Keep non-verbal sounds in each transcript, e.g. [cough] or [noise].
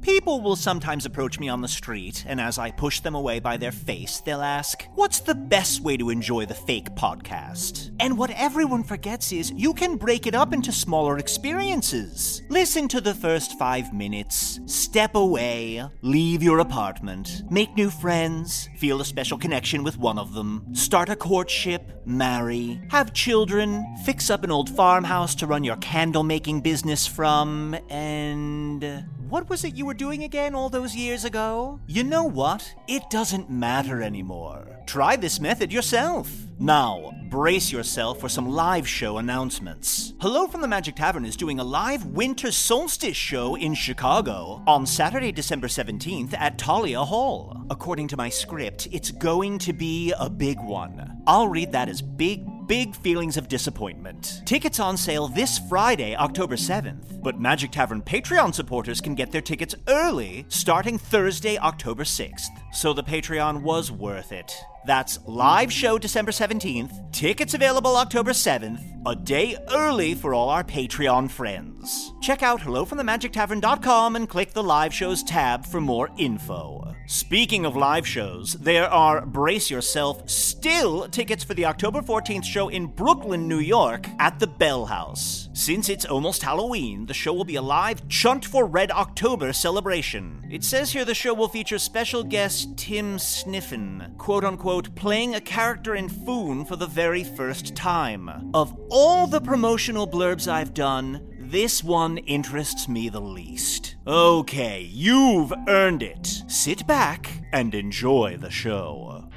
People will sometimes approach me on the street, and as I push them away by their face, they'll ask, What's the best way to enjoy the fake podcast? And what everyone forgets is you can break it up into smaller experiences. Listen to the first five minutes, step away, leave your apartment, make new friends, feel a special connection with one of them, start a courtship, marry, have children, fix up an old farmhouse to run your candle making business from, and. What was it you were doing again all those years ago? You know what? It doesn't matter anymore. Try this method yourself. Now, brace yourself for some live show announcements. Hello from the Magic Tavern is doing a live winter solstice show in Chicago on Saturday, December 17th at Thalia Hall. According to my script, it's going to be a big one. I'll read that as big, big feelings of disappointment. Tickets on sale this Friday, October 7th, but Magic Tavern Patreon supporters can get their tickets early starting Thursday, October 6th. So the Patreon was worth it. That's live show December 17th, tickets available October 7th, a day early for all our Patreon friends. Check out hellofromthemagictavern.com and click the live shows tab for more info. Speaking of live shows, there are, brace yourself, still tickets for the October 14th show in Brooklyn, New York at the Bell House. Since it's almost Halloween, the show will be a live Chunt for Red October celebration. It says here the show will feature special guest Tim Sniffen, quote unquote, playing a character in Foon for the very first time. Of all the promotional blurbs I've done, this one interests me the least. Okay, you've earned it. Sit back and enjoy the show.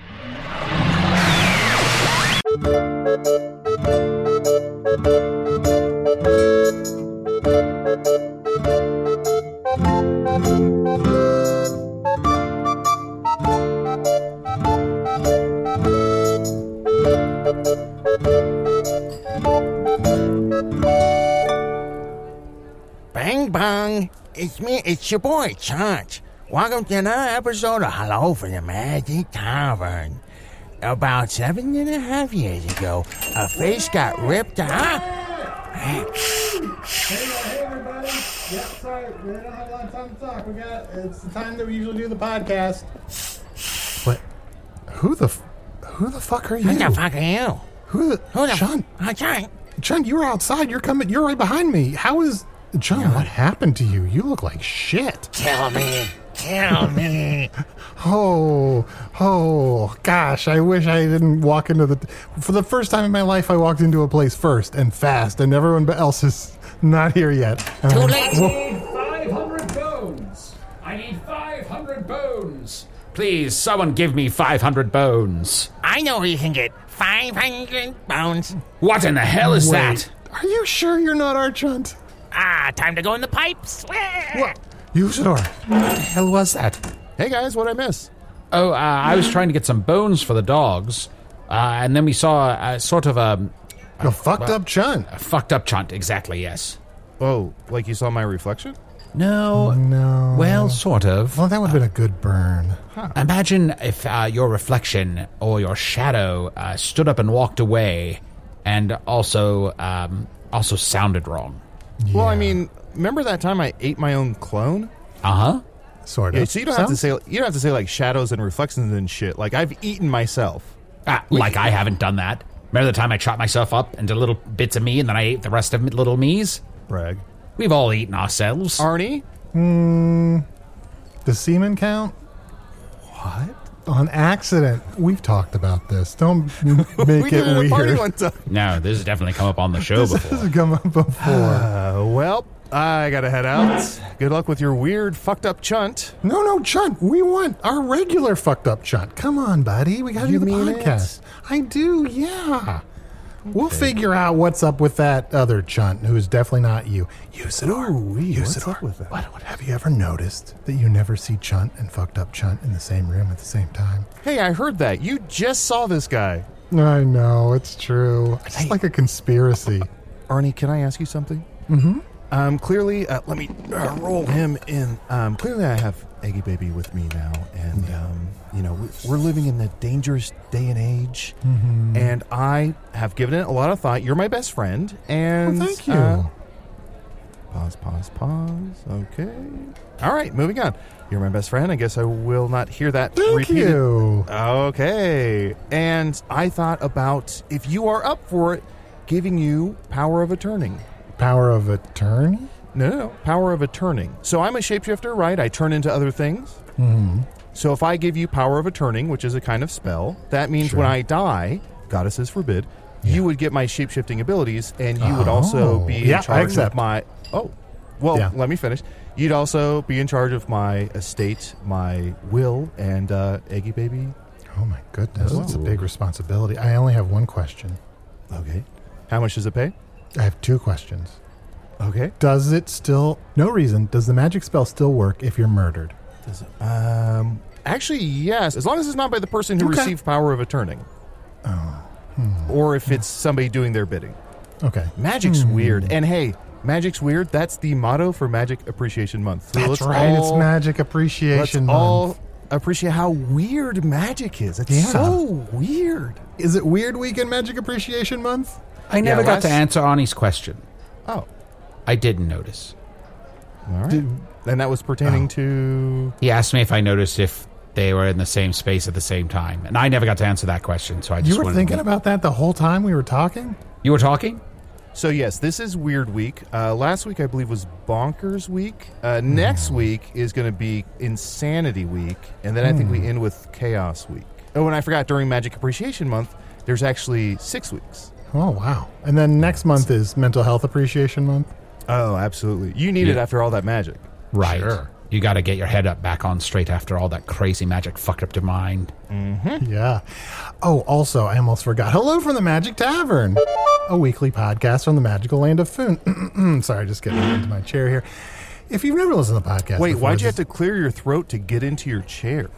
Bang bang! It's me, it's your boy, Chunt. Welcome to another episode of Hello from the Magic Tavern. About seven and a half years ago, a face got ripped out. Hey, hey everybody. Yeah, sorry, we don't have a lot of time to talk. We got it's the time that we usually do the podcast. What? Who the? f- Who the fuck are you? Who the fuck are you? Who the? Who the John. f- you were outside. You're coming. You're right behind me. How is John? What happened to you? You look like shit. Kill me. Kill me. [laughs] Oh, oh, gosh! I wish I didn't walk into the. For the first time in my life, I walked into a place first and fast, and everyone else is not here yet. Too I'm- late. Whoa. need 500 bones. I need 500 bones. Please, someone give me 500 bones. I know where you can get 500 bones. What in the hell is Wait, that? Are you sure you're not Archunt? Ah, time to go in the pipes. [laughs] What? Usidore. What the hell was that? Hey guys, what'd I miss? Oh, uh, I was trying to get some bones for the dogs, uh, and then we saw uh, sort of a, A fucked up Chunt. a fucked up chunt. Exactly, yes. Oh, like you saw my reflection? No. No. Well, sort of. Well, that would have been a good burn. Imagine if uh, your reflection or your shadow uh, stood up and walked away, and also um, also sounded wrong. Well, I mean, remember that time I ate my own clone? Uh huh. Sort Yeah, of. so you don't have to say you don't have to say like shadows and reflections and shit. Like I've eaten myself. Ah, like I haven't done that. Remember the time I chopped myself up into little bits of me, and then I ate the rest of little me's? Brag. We've all eaten ourselves. Arnie, Does semen count? what? On accident. We've talked about this. Don't [laughs] make we it did it at a party weird. one time. no, this has definitely come up on the show This before. has come up before. Uh, well, I gotta head out. Good luck with your weird, fucked up chunt. no, no, Chunt. We want our regular fucked up Chunt. Come on, buddy. We got to You do the mean it? podcast. I do, yeah. We'll figure out what's up with that other Chunt who's definitely not you. Usidore. Ooh, wee, what's Usidore. up with that? What, what, have you ever noticed that you never see Chunt and fucked up Chunt in the same room at the same time? Hey, I heard that. You just saw this guy. I know, it's true. It's just like a conspiracy. Arnie, can I ask you something? Mm-hmm. Um, clearly, uh, let me uh, roll him in. Um, clearly, I have Eggy Baby with me now, and um, you know we- we're living in the dangerous day and age, and I have given it a lot of thought. You're my best friend, and Well, thank you. uh, pause, pause, pause. Okay. All right, moving on. You're my best friend. I guess I will not hear that Thank repeated. you. Okay. And I thought about if you are up for it, giving you power of attorney. Power of attorney? No, no, no. Power of attorney. So I'm a shapeshifter, right? I turn into other things. Mm-hmm. So if I give you power of attorney, which is a kind of spell, that means when I die, goddesses forbid, you would get my shapeshifting abilities, and you would also Oh. be Yeah, in charge of my. Oh, well, Yeah. let me finish. You'd also be in charge of my estate, my will, and uh, Eggy Baby. Oh my goodness, that's a big responsibility. I only have one question. Okay. How much does it pay? I have two questions. Okay. Does it still, no reason, does the magic spell still work if you're murdered? Does it? Um, actually, yes. As long as it's not by the person who Okay. received power of attorney. Oh. Or if it's somebody doing their bidding. Okay. Magic's Hmm. weird. And hey, magic's weird. That's the motto for Magic Appreciation Month. So That's let's right, it's all- Magic Let's Appreciation Month. all appreciate how weird magic is. It's Yeah. so weird. Is it Weird Week in Magic Appreciation Month? I never Yeah, got last- to answer Arnie's question. Oh, I didn't notice. All right. Did- and that was pertaining Oh. to. He asked me if I noticed if they were in the same space at the same time, and I never got to answer that question. So I just You were thinking to, about that the whole time we were talking? You were talking. So yes, this is Weird Week. Uh, last week I believe was Bonkers Week. Uh, next Hmm. week is going to be Insanity Week, and then I think we end with Chaos Week. Oh, and I forgot during Magic Appreciation Month, there's actually six weeks. Oh, wow. And then next month is Mental Health Appreciation Month? Oh, absolutely. You need it Yeah. after all that magic. Right. Sure. You got to get your head up back on straight after all that crazy magic fucked up your mind. Mm-hmm. Yeah. Oh, also, I almost forgot. Hello from the Magic Tavern, a weekly podcast from the magical land of Foon. [clears throat] Sorry, just getting into my chair here. If you've never listened to the podcast, Wait, before, why'd you have to clear your throat to get into your chair?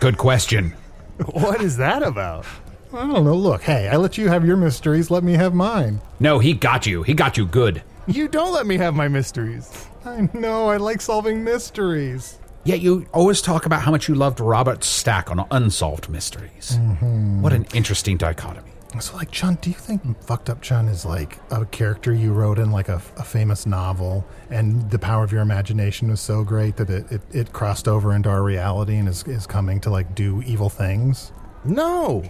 Good question. [laughs] what is that about? I don't know. Look, hey, I let you have your mysteries. Let me have mine. No, he got you. He got you good. You don't let me have my mysteries. I know. I like solving mysteries. Yet you always talk about how much you loved Robert Stack on Unsolved Mysteries. Mm-hmm. What an interesting dichotomy. So, like, Chunt, do you think Fucked Up Chunt is like a character you wrote in like a, a famous novel, and the power of your imagination was so great that it, it, it crossed over into our reality and is, is coming to like do evil things? No.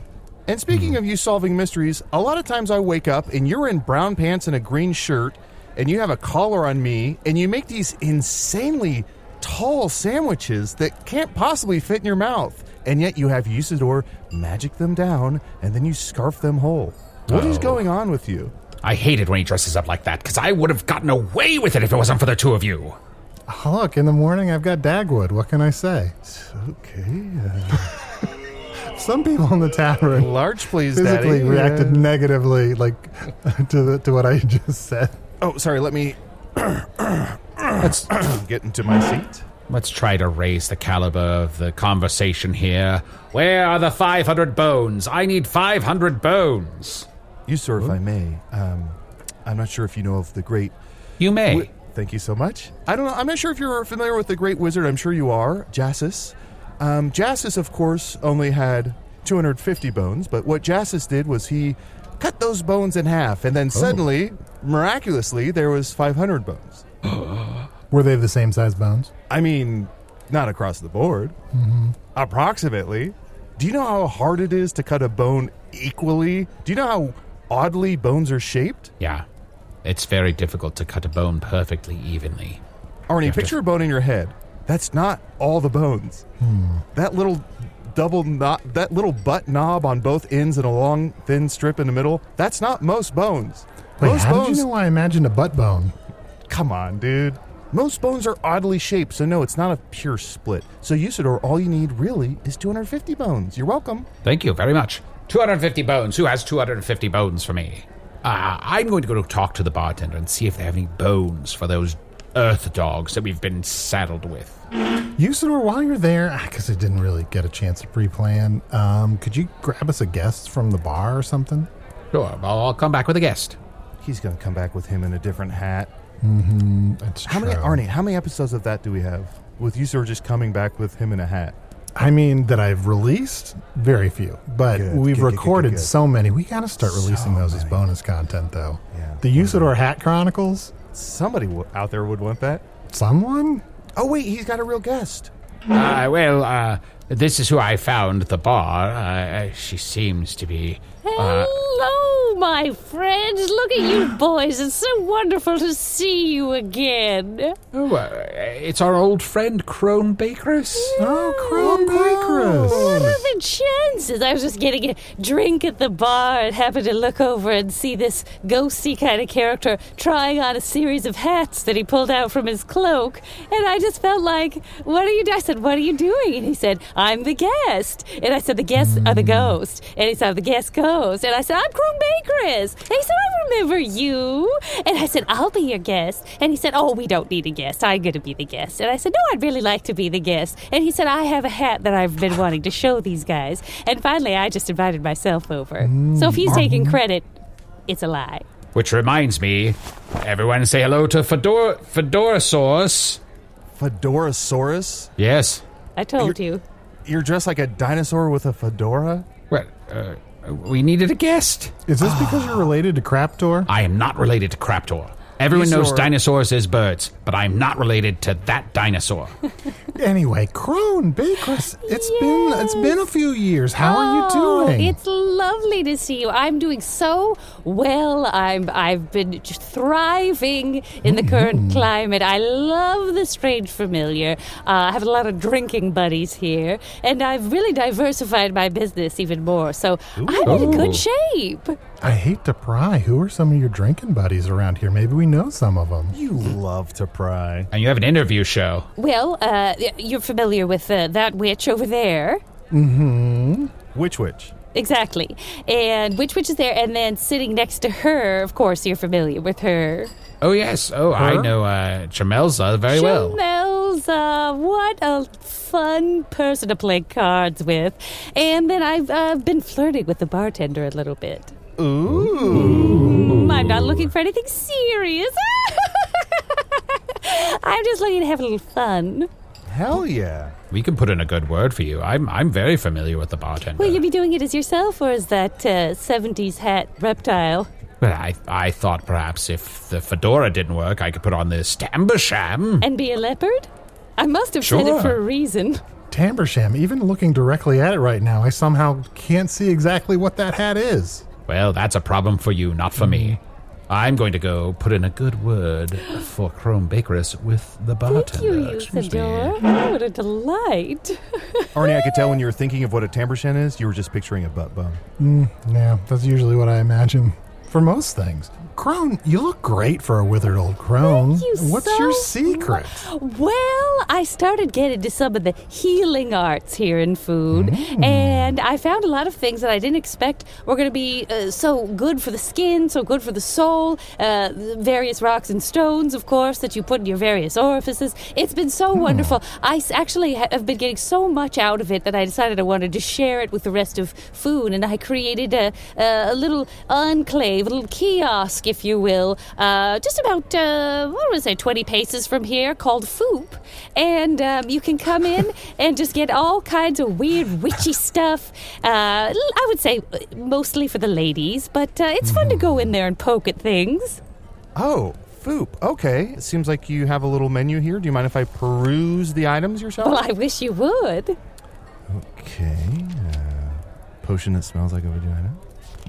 And speaking hmm. of you solving mysteries, a lot of times I wake up and you're in brown pants and a green shirt, and you have a collar on me, and you make these insanely tall sandwiches that can't possibly fit in your mouth. And yet you have Usidore magic them down, and then you scarf them whole. What is Oh. going on with you? I hate it when he dresses up like that because I would have gotten away with it if it wasn't for the two of you. Oh, look, in the morning I've got Dagwood. What can I say? It's Okay. [laughs] Some people in the tavern Large, please, physically Daddy. reacted Uh, negatively, like [laughs] to the, to what I just said. Oh, sorry. Let me [coughs] Let's [coughs] get into my seat. let's try to raise the caliber of the conversation here. Where are the 500 bones? I need 500 bones. You, sir, if I may, um, I'm not sure if you know of the great You may. Wi- Thank you so much. I don't know. I'm not sure if you're familiar with the Great Wizard. I'm sure you are, Jassus. Um, Jassus, of course, only had 250 bones, but what Jassus did was he cut those bones in half, and then suddenly, miraculously, there was 500 bones. [gasps] Were they the same size bones? I mean, not across the board. Mm-hmm. Approximately. Do you know how hard it is to cut a bone equally? Do you know how oddly bones are shaped? Yeah. It's very difficult to cut a bone perfectly evenly. Arnie, have to- picture a bone in your head. That's not all the bones. Hmm. That little double knot, that little butt knob on both ends and a long thin strip in the middle, that's not most bones. Wait, most how bones, did you know I imagined a butt bone? come on, dude. Most bones are oddly shaped, so no, it's not a pure split. So Usidore, all you need really is 250 bones. You're welcome. Thank you very much. 250 bones. Who has 250 bones for me? Uh, I'm going to go talk to the bartender and see if they have any bones for those earth dogs that we've been saddled with. Usidore, while you're there, because I didn't really get a chance to pre-plan, um, could you grab us a guest from the bar or something? Sure, I'll, I'll come back with a guest. He's gonna come back with him in a different hat. That's How many. Arnie, how many episodes of that do we have? With Usidore just coming back with him in a hat. I mean, that I've released very few, but Good, we've good, good, good, recorded good, good. so many. We got to start releasing So those as bonus content, though. Yeah. The Usidore Hat Chronicles. Somebody w- out there would want that. Someone? Oh wait, he's got a real guest. Uh, well, uh, this is who I found at the bar. Uh, she seems to be. Uh, Hello, my friends. Look at you [gasps] boys. It's so wonderful to see you again. oh, uh, it's our old friend Crone Bakeress. Oh, Crone Bakeress. What are the chances? I was just getting a drink at the bar and happened to look over and see this ghosty kind of character trying on a series of hats that he pulled out from his cloak. And I just felt like, what are you doing? I said, what are you doing? And he said, I'm the guest. And I said, the guests are the ghost. And he said, the guest ghost. And I said, I'm Crone Bakeress. And he said, I remember you. And I said, I'll be your guest. And he said, oh, we don't need a guest. I'm going to be the guest. And I said, no, I'd really like to be the guest. And he said, I have a hat that I've been wanting to show these guys. And finally, I just invited myself over. So if he's taking credit, it's a lie. Which reminds me, everyone say hello to Fedor Fedorasaurus. Fedorasaurus? Yes. I told you. You're dressed like a dinosaur with a fedora? Well, uh, we needed a guest. Is this because you're related to Craptor? I am not related to Craptor. Everyone knows dinosaurs is birds, but I'm not related to that dinosaur. [laughs] Anyway, Crone Bakeress. It's been it's been a few years. How are you Oh, doing? It's lovely to see you. I'm doing so well. I'm I've been just thriving in the current climate. I love the strange familiar. Uh, I have a lot of drinking buddies here, and I've really diversified my business even more. So I'm in Ooh. good shape. I hate to pry. Who are some of your drinking buddies around here? Maybe we know some of them. You love to pry. And you have an interview show. Well, uh, you're familiar with uh, that witch over there. Hmm. Which witch? Exactly. And which witch is there? And then sitting next to her, of course, you're familiar with her. Oh, yes. Oh, I know uh, Chamelza very well. Chamelza, what a fun person to play cards with. And then I've uh, been flirting with the bartender a little bit. Ooh. I'm not looking for anything serious. [laughs] I'm just looking to have a little fun. Hell yeah. We can put in a good word for you. I'm I'm very familiar with the bartender. Will you be doing it as yourself or as that uh, 70s hat reptile? Well, I I thought perhaps if the fedora didn't work, I could put on this Tambersham. And be a leopard? I must have said it for a reason. Tambersham, even looking directly at it right now, I somehow can't see exactly what that hat is. Well, that's a problem for you, not for me. Hmm. I'm going to go put in a good word for Crone Bakeress with the Thank bartender. you, Excuse me. Oh, what a delight. [laughs] Arnie, I could tell when you were thinking of what a tambourine is, you were just picturing a butt bone. Hmm, yeah, that's usually what I imagine for most things. Crone, you look great for a withered old crone. You What's so your secret? Well, I started getting to some of the healing arts here in Foon, Mm. and I found a lot of things that I didn't expect were going to be uh, so good for the skin, so good for the soul. Uh, various rocks and stones, of course, that you put in your various orifices. It's been so Hmm. wonderful. I actually have been getting so much out of it that I decided I wanted to share it with the rest of Foon, and I created a, a little enclave a little kiosk, if you will, uh, just about, uh, what would I say, 20 paces from here called Foop. And um, you can come in [laughs] and just get all kinds of weird, witchy stuff. Uh, I would say mostly for the ladies, but uh, it's fun to go in there and poke at things. Oh, Foop. Okay. It seems like you have a little menu here. Do you mind if I peruse the items yourself? Well, I wish you would. Okay. Uh, potion that smells like a vagina.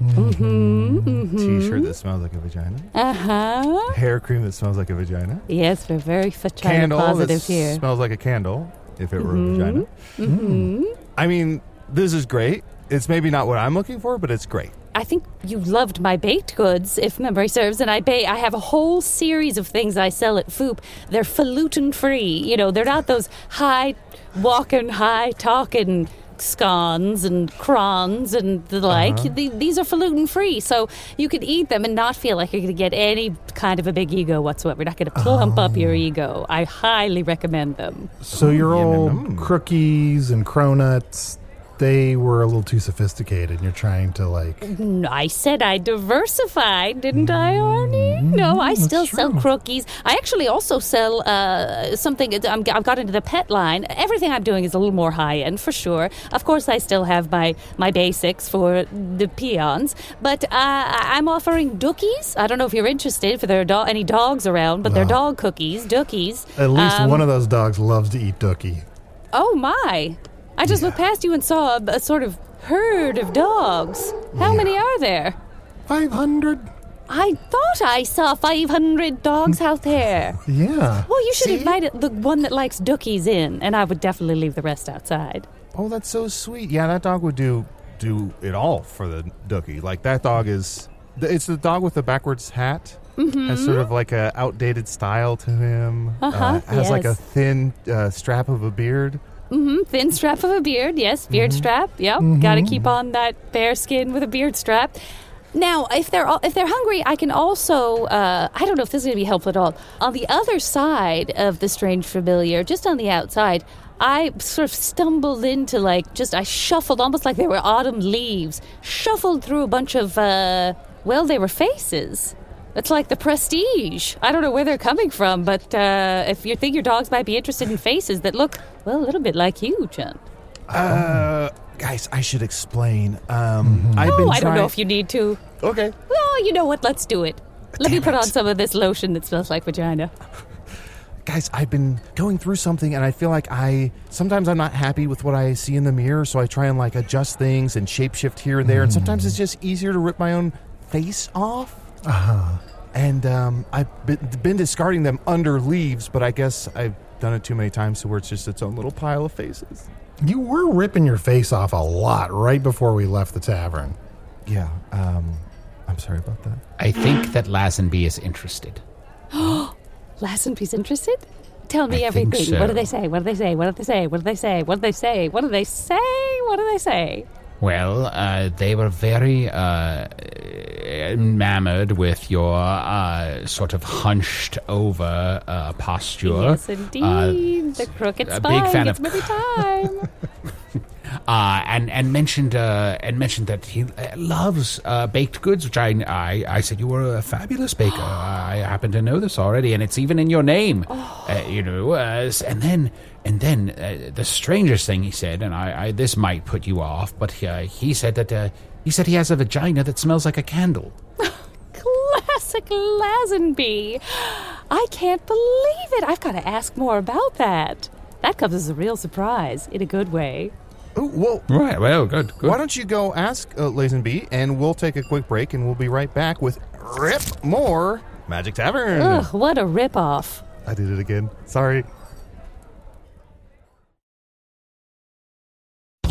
Mm-hmm. T-shirt that smells like a vagina. Uh huh. Hair cream that smells like a vagina. Yes, we're very vagina positive here. smells like a candle. If it were a vagina. Mm-hmm. I mean, this is great. It's maybe not what I'm looking for, but it's great. I think you loved my baked goods, if memory serves, and I ba- I have a whole series of things I sell at Foop. They're falutin free. You know, they're not those high walking, high talking scones and crons and the uh-huh. like. The- these are falutin free, so you can eat them and not feel like you're going to get any kind of a big ego whatsoever. You're not going to plump up your oh. ego. I highly recommend them. So your mm, old yum, yum. crookies and cronuts, they were a little too sophisticated. And you're trying to like. I said I diversified, didn't I, Arnie? No, I still sell crookies. I actually also sell uh, something. I'm, I've got into the pet line. Everything I'm doing is a little more high end, for sure. Of course, I still have my my basics for the peons, but uh, I'm offering dookies. I don't know if you're interested. For there are do- any dogs around, but they're dog cookies, dookies. At least Um, one of those dogs loves to eat dookie. Oh my! I just looked past you and saw a, a sort of herd of dogs. How many are there? 500? I thought I saw 500 dogs out there. Yeah. Well, you should See? invite the one that likes dookies in, and I would definitely leave the rest outside. Oh, that's so sweet. Yeah, that dog would do do it all for the dookie. Like that dog is. It's the dog with the backwards hat. Has sort of like a outdated style to him. Uh-huh, has like a thin uh, strap of a beard. Mm, thin strap of a beard, yes, beard strap. Yep, got to keep on that bear skin with a beard strap. Now, if they're if they're hungry, I can also uh, I don't know if this is going to be helpful at all. On the other side of the strange familiar, just on the outside, I sort of stumbled into like just I shuffled almost like they were autumn leaves, shuffled through a bunch of uh, well, they were faces. It's like the prestige. I don't know where they're coming from, but uh, if you think your dogs might be interested in faces that look, well, a little bit like you, John. Uh, guys, I should explain. Um, I've Oh, been I don't know if you need to. Okay. Well, you know what? Let's do it. Let me put on some of this lotion that smells like vagina. [laughs] guys i've been going through something and i feel like i sometimes i'm not happy with what i see in the mirror so i try and like adjust things and shapeshift here and there and sometimes it's just easier to rip my own face off Uh-huh. and um, i've been, been discarding them under leaves but i guess i've done it too many times to where it's just its own little pile of faces You were ripping your face off a lot right before we left the tavern. yeah um, i'm sorry about that I think that Lazenby is interested. [gasps] Lassenby's interested? Tell me I think everything. What do they say? What do they say? What do they say? What do they say? What do they say? What do they say? What do they say? Well, uh, they were very uh, enamored with your uh, sort of hunched over uh, posture. Yes, indeed. Uh, the crooked spine. a big fan of- every time. [laughs] uh, and and mentioned uh, and mentioned that he loves uh, baked goods, which I, I I said you were a fabulous baker. [gasps] I happen to know this already, and it's even in your name. Uh, you know, uh, and then and then uh, the strangest thing he said, and I, I this might put you off, but uh, he said that uh, he said he has a vagina that smells like a candle. [laughs] Classic Lazenby. I can't believe it. I've got to ask more about that. That comes as a real surprise, in a good way. oh well Right. Well, good. good. why don't you go ask uh, Lazenby and we'll take a quick break and we'll be right back with rip more magic tavern Ugh, what a ripoff. I did it again. Sorry.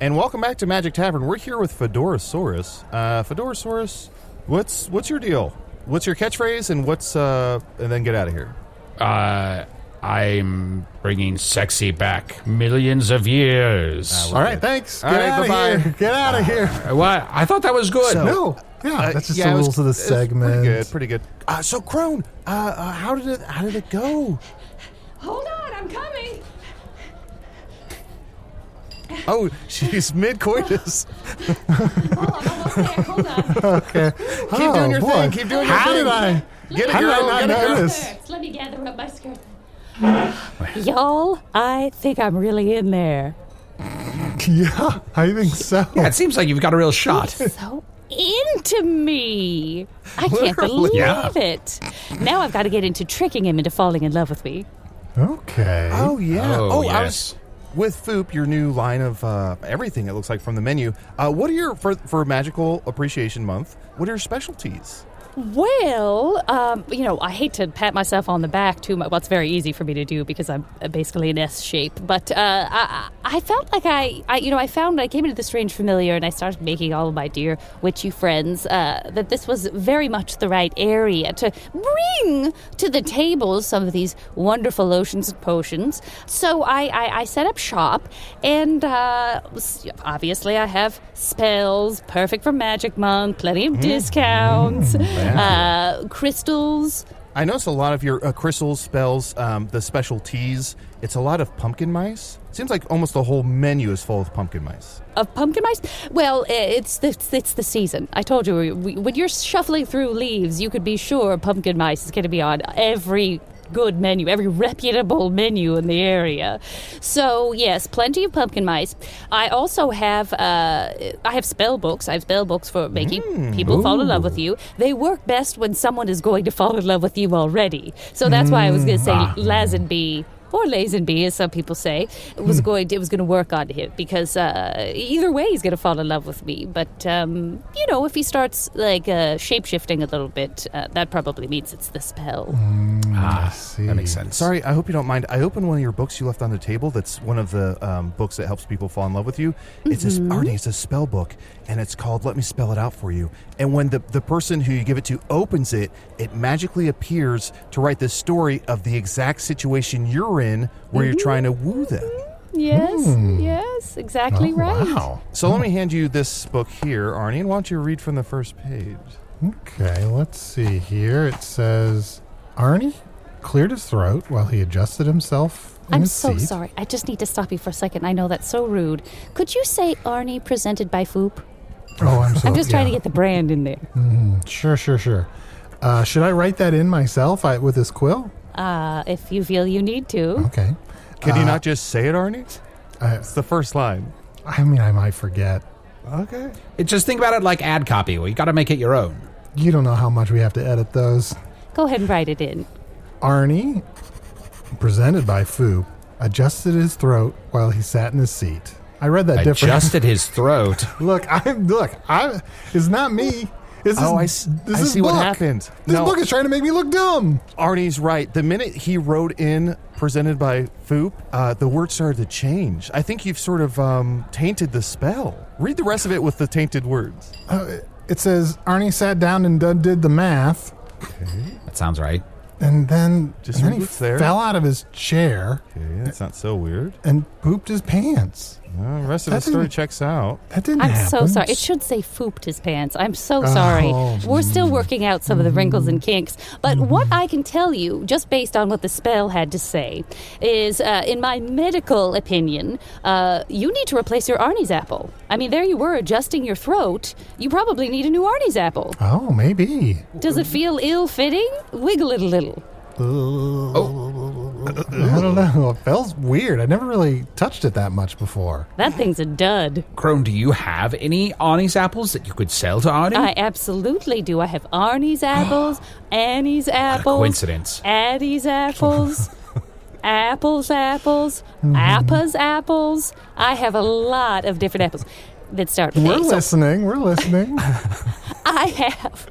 And welcome back to Magic Tavern. We're here with Fedorasaurus. Uh, Fedorasaurus, what's what's your deal? What's your catchphrase, and what's uh, and then get out of here. Uh, I'm bringing sexy back millions of years. All right, thanks. All Get right, out of here. Get out of here. Uh, what? I thought that was good. So- no, yeah, Uh, that's just yeah, the it was- rules of the it was segment. Pretty good, pretty good. Uh, so Crone, uh, uh, how did it how did it go? Hold on, I'm coming. [laughs] Oh, she's mid coitus. [laughs] Oh, Hold on, almost there. Hold on. okay, Keep Oh, doing your oh, boy. thing. Keep doing your How thing. did I? Get it, How did girl. I Get not it, girl. notice? Let me gather up my skirt. [sighs] Y'all, I think I'm really in there. [laughs] Yeah, I think so. Yeah, it seems like you've got a real shot. So into me. I can't Literally. believe Yeah. it. Now I've got to get into tricking him into falling in love with me. Okay. Oh yeah. Oh, oh I yes. was with Foop, your new line of uh, everything. It looks like from the menu. Uh, what are your for for Magical Appreciation Month? What are your specialties? Well, um, you know, I hate to pat myself on the back too much. Well, it's very easy for me to do because I'm basically an S shape. But uh, I, I felt like I, I, you know, I found I came into the Strange Familiar and I started making all of my dear witchy friends uh, that this was very much the right area to bring to the table some of these wonderful lotions and potions. So I, I, I set up shop, and uh, obviously I have spells perfect for Magic Month, plenty of discounts, uh, crystals. I notice a lot of your uh, crystals, spells, um, the specialties. It's a lot of pumpkin mice. Seems like almost the whole menu is full of pumpkin mice. Of pumpkin mice? Well, it's the, it's the season. I told you, we- when you're shuffling through leaves, you could be sure pumpkin mice is going to be on every good menu, every reputable menu in the area. So, yes, plenty of pumpkin mice. I also have, uh, I have spell books. I have spell books for making people fall in love with you. They work best when someone is going to fall in love with you already. So that's why I was going to say Lazenby or Lazenby, as some people say, was going to, it was going to work on him because uh, either way he's going to fall in love with me. But um, you know, if he starts like uh, shape shifting a little bit, uh, that probably means it's the spell. Ah, see. that makes sense. Sorry, I hope you don't mind. I opened one of your books you left on the table. That's one of the um, books that helps people fall in love with you. It's a Arnie. It's a spell book, and it's called. Let me spell it out for you. And when the the person who you give it to opens it, it magically appears to write the story of the exact situation you're in, where you're trying to woo them. Mm-hmm. Yes, hmm. yes, exactly oh, right. Wow. So let me hand you this book here, Arnie, and why don't you read from the first page? Okay, let's see here. It says Arnie cleared his throat while he adjusted himself in I'm his so seat. sorry. I just need to stop you for a second. I know that's so rude. Could you say Arnie presented by Foop? Oh, I'm so. I'm just trying to get the brand in there. Mm-hmm. Sure, sure, sure. Uh, should I write that in myself I, with this quill? Uh, if you feel you need to. Okay. Can you Uh, not just say it, Arnie? I, It's the first line. I mean, I might forget. Okay. It, just think about it like ad copy. Well, you got to make it your own. You don't know how much we have to edit those. Go ahead and write it in. Arnie, presented by Foo, adjusted his throat while he sat in his seat. I read that different. Adjusted his throat. [laughs] look, I look. I. It's not me. This Oh, I, is, s- this I is see what happened. This No. book is trying to make me look dumb. Arnie's right. The minute he wrote in presented by Foop, uh, the word started to change. I think you've sort of um, tainted the spell. Read the rest of it with the tainted words. Uh, it says Arnie sat down and done, did the math, Okay. That sounds right. and then, Just and then he there. fell out of his chair Okay, that's not so weird. and pooped his pants. Well, the rest of the story checks out. That didn't I'm so sorry. It should say fooped his pants. I'm so sorry. Oh, We're still working out some of the wrinkles and kinks. But what I can tell you, just based on what the spell had to say, is uh, in my medical opinion, uh, you need to replace your Arnie's apple. I mean, there you were adjusting your throat. You probably need a new Arnie's apple. Oh, maybe. Does it feel ill fitting? Wiggle it a little. Oh. I don't know. It feels weird. I never really touched it that much before. That thing's a dud. Crone, do you have any Arnie's apples that you could sell to Arnie? I absolutely do. I have Arnie's apples, [gasps] Annie's apples, coincidence. Addie's apples, [laughs] Apple's apples, Mm-hmm. Appa's apples. I have a lot of different apples that start with We're A. So listening. We're listening. [laughs] I have.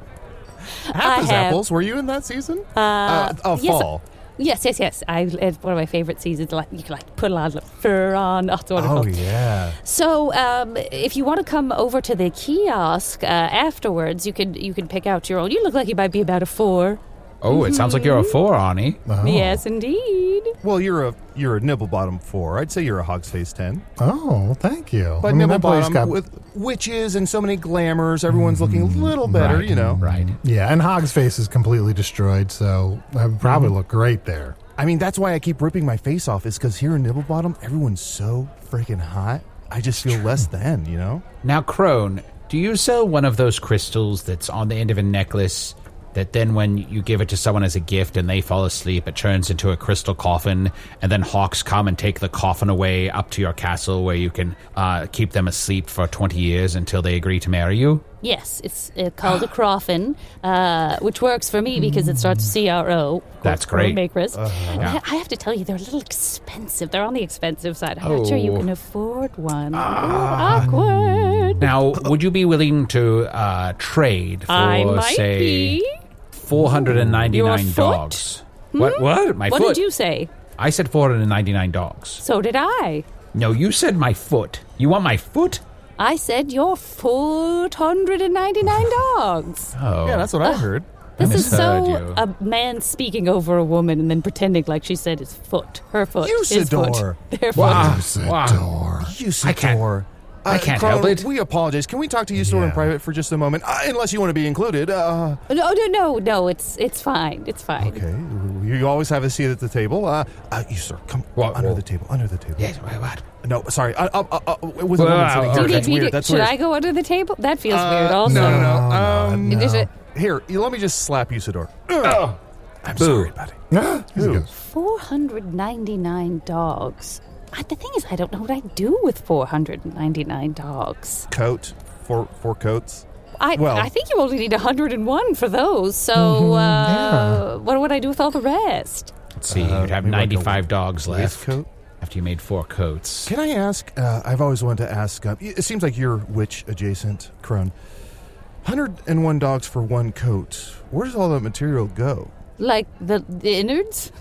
I Apple's have. apples. Were you in that season? Uh, uh yes, fall. Yes, yes, yes. I, it's one of my favorite seasons. Like you can like put a lot of fur on. Oh, it's wonderful. oh yeah. So, um, if you want to come over to the kiosk uh, afterwards, you can you can pick out your own. You look like you might be about a four. Oh, it sounds like you're a Mm-hmm. four, Arnie. Oh. Yes, indeed. Well, you're a you're a nibble bottom four. I'd say you're a hog's face ten. Oh, thank you. But I mean, nibble that place bottom got with witches and so many glamours, everyone's looking a little better, Right, you know. Right. yeah, and Hog's face is completely destroyed, so I would probably look great there. I mean, that's why I keep ripping my face off. Is because here in Nibble Bottom, everyone's so freaking hot. I just feel less than, you know. Now, Crone, do you sell one of those crystals that's on the end of a necklace that then when you give it to someone as a gift and they fall asleep, it turns into a crystal coffin, and then hawks come and take the coffin away up to your castle where you can uh, keep them asleep for 20 years until they agree to marry you? Yes, it's uh, called a [gasps] croffin, uh, which works for me because it starts with CRO. That's great. Maker's. Uh-huh. Yeah. I have to tell you, they're a little expensive. They're on the expensive side. I'm not sure you Oh. can afford one. Ah. Awkward. Now, would you be willing to uh, trade for, I might say, be. 499 Your foot? dogs? What? Hmm? What? My what foot? did you say? I said 499 dogs. So did I. No, you said my foot. You want my foot? I said your foot hundred and ninety nine dogs. [laughs] Oh. Yeah, that's what I heard. This is so misheard you. a man speaking over a woman and then pretending like she said his foot, her foot, his foot, Usidore. their Wow. foot. Wow. Usidore. I can't- I can't Crone, help it. We apologize. Can we talk to you, Usidore in Yeah. private for just a moment? Uh, unless you want to be included. Uh, No, no, no, no. It's it's fine. It's fine. okay. You always have a seat at the table. Uh, uh Usidore, come What- under what? the table. Under the table. Yes, what? what? No, sorry. Uh, uh, uh, uh, it was a Well, woman sitting okay. here. Do you That's need me weird. to- That's should weird. I go under the table? That feels Uh, weird. Also, No, no, no. No, Um, no. Is it Here, you- let me just slap Usidore. Oh. I'm Boo. sorry, buddy. [gasps] Who? four hundred ninety nine dogs? I, the thing is, I don't know what I do with four hundred ninety nine dogs. Coat. Four, four coats. I Well- I think you only need hundred and one for those. So Mm-hmm. uh, what would I do with all the rest? Let's see. Uh, you'd have maybe like 95 dogs left Waistcoat. after you made four coats. Can I ask? Uh, I've always wanted to ask. Uh, it seems like you're witch adjacent, Crone. 101 dogs for one coat. Where does all that material go? Like the, the innards?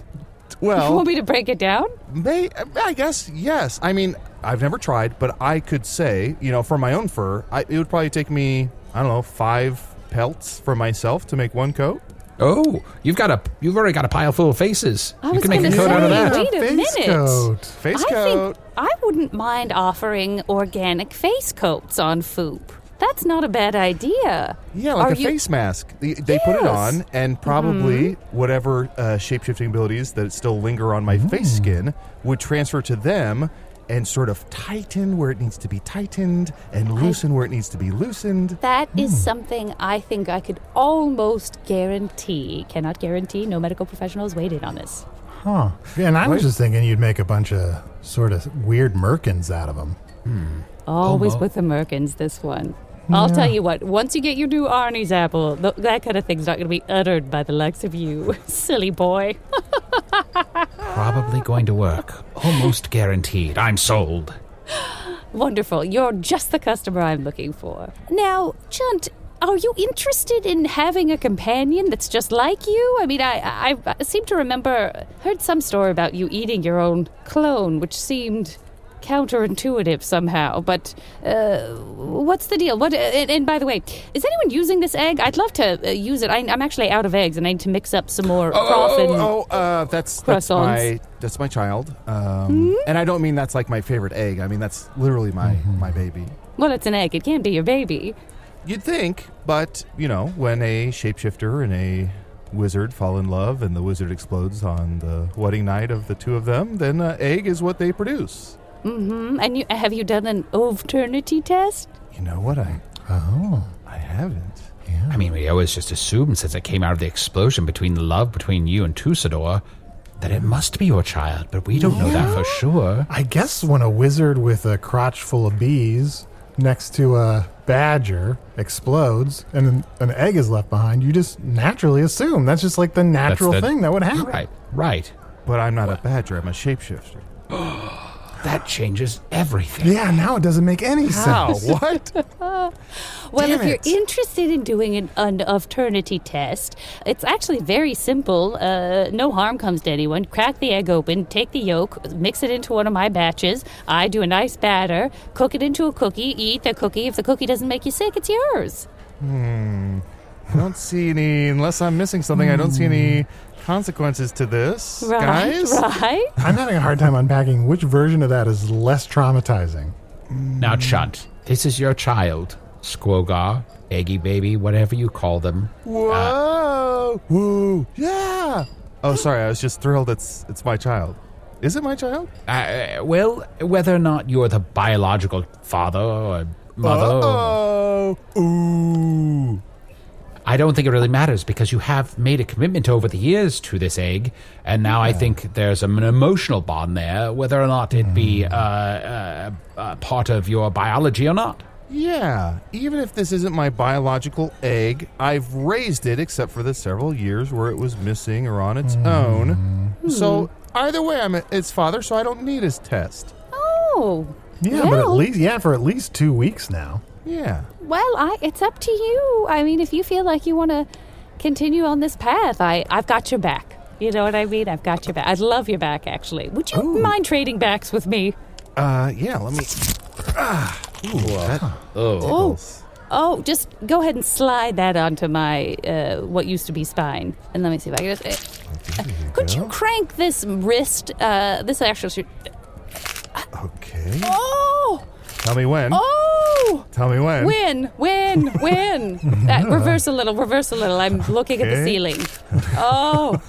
[laughs] you want me to break it down? may, I guess yes. I mean, I've never tried, but I could say, you know, for my own fur, I, it would probably take me, I don't know, five pelts for myself to make one coat. Oh, you've got a you've already got a pile full of faces. I you was can make a gonna coat out of that. Wait a Face minute. coat. Face I coat. think I wouldn't mind offering organic face coats on Foop. That's not a bad idea. Yeah, like Are a you- face mask. They, they put it Yes. on, and probably mm-hmm. whatever uh, shape shifting abilities that still linger on my face skin would transfer to them and sort of tighten where it needs to be tightened and loosen where it needs to be loosened. That is hmm. something I think I could almost guarantee. Cannot guarantee. No medical professionals weighed in on this. Huh. And I was just thinking you'd make a bunch of sort of weird merkins out of them. Hmm. Always Almost. with the Merkins, this one. I'll tell you what, once you get your new Arnie's apple, th- that kind of thing's not going to be uttered by the likes of you. [laughs] Silly boy. [laughs] Probably going to work. Almost guaranteed. I'm sold. Wonderful. You're just the customer I'm looking for. Now, Chunt, are you interested in having a companion that's just like you? I mean, I, I, I seem to remember, heard some story about you eating your own clone, which seemed counterintuitive somehow. But uh, what's the deal? What? And, and by the way, is anyone using this egg? I'd love to uh, use it. I, I'm actually out of eggs, and I need to mix up some more croff and Oh, uh, that's that's my that's my child, um, and I don't mean that's like my favorite egg. I mean that's literally my my baby. well, it's an egg. It can't be your baby. You'd think, but you know, when a shapeshifter and a wizard fall in love, and the wizard explodes on the wedding night of the two of them, then uh, egg is what they produce. Mm-hmm. And you have you done an overnity test? You know what I? Oh, I haven't. Yeah. I mean, we always just assumed since it came out of the explosion between the love between you and Tusador that it must be your child, but we don't know that for sure. I guess when a wizard with a crotch full of bees next to a badger explodes and an, an egg is left behind, you just naturally assume that's just like the natural the- thing that would happen. Right, right. But I'm not a badger. I'm a shapeshifter. [gasps] That changes everything. Yeah, now it doesn't make any How? sense. [laughs] what? [laughs] Well, Damn if you're interested in doing an, an overnity test, it's actually very simple. Uh, no harm comes to anyone. Crack the egg open, take the yolk, mix it into one of my batches. I do a nice batter, cook it into a cookie, eat the cookie. If the cookie doesn't make you sick, it's yours. Hmm. I don't see any. Unless I'm missing something, I don't see any consequences to this, Right, guys. right. I'm having a hard time unpacking which version of that is less traumatizing. Now, Chunt, this is your child, Squogar, Eggy Baby, whatever you call them. Whoa! Whoa! Yeah. Oh, sorry. I was just thrilled. It's it's my child. Is it my child? Uh, well, whether or not you're the biological father or mother, Oh. Ooh. I don't think it really matters because you have made a commitment over the years to this egg, and now I think there's an emotional bond there, whether or not it be uh, uh, uh, part of your biology or not. Yeah. Even if this isn't my biological egg, I've raised it, except for the several years where it was missing or on its own. So either way, I'm its father, so I don't need his test. Oh. Yeah, but at least yeah, for at least two weeks now. Yeah. Well, I it's up to you. I mean, if you feel like you want to continue on this path, I I've got your back. You know what I mean? I've got your back. I'd love your back, actually. Would you mind trading backs with me? Uh, yeah. Let me. Ah. Ooh, that Oh, tickles. Oh, just go ahead and slide that onto my uh, what used to be spine, and let me see if I can just. uh, could you crank this wrist? Uh, this actual. shoot- Okay. Oh! Tell me when. Oh! Tell me when. Win, win, win. that, reverse a little, reverse a little. I'm looking at the Okay. ceiling. Oh.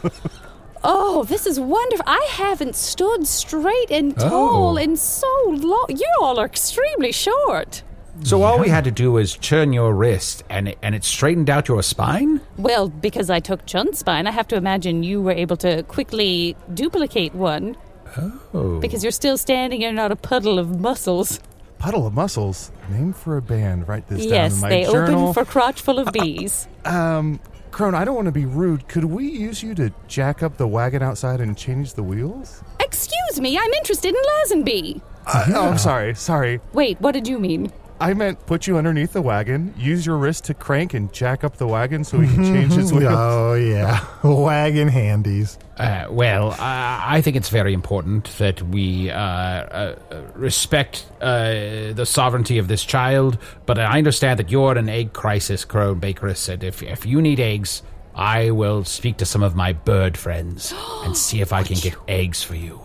Oh, this is wonderful. I haven't stood straight and oh. tall Oh. in so long. You all are extremely short. So all we had to do was churn your wrist, and it, and it straightened out your spine. Well, because I took Chunt's spine, I have to imagine you were able to quickly duplicate one. Oh, Because you're still standing you're not a puddle of muscles. Puddle of Muscles. Name for a band. Write this down in my they journal. open for crotch full of bees. Um, Crone, I don't want to be rude. Could we use you to jack up the wagon outside and change the wheels? Excuse me, I'm interested in Lazenby. Uh, Oh, I'm sorry. Sorry. Wait, what did you mean? I meant put you underneath the wagon, use your wrist to crank and jack up the wagon so we can change its [laughs] wheels. Oh yeah, [laughs] wagon handies. Uh, well, uh, I think it's very important that we uh, uh, uh, respect uh, the sovereignty of this child. But I understand that you're in an egg crisis, Crone Bakeress, and if if you need eggs, I will speak to some of my bird friends [gasps] and see if I can get eggs for you.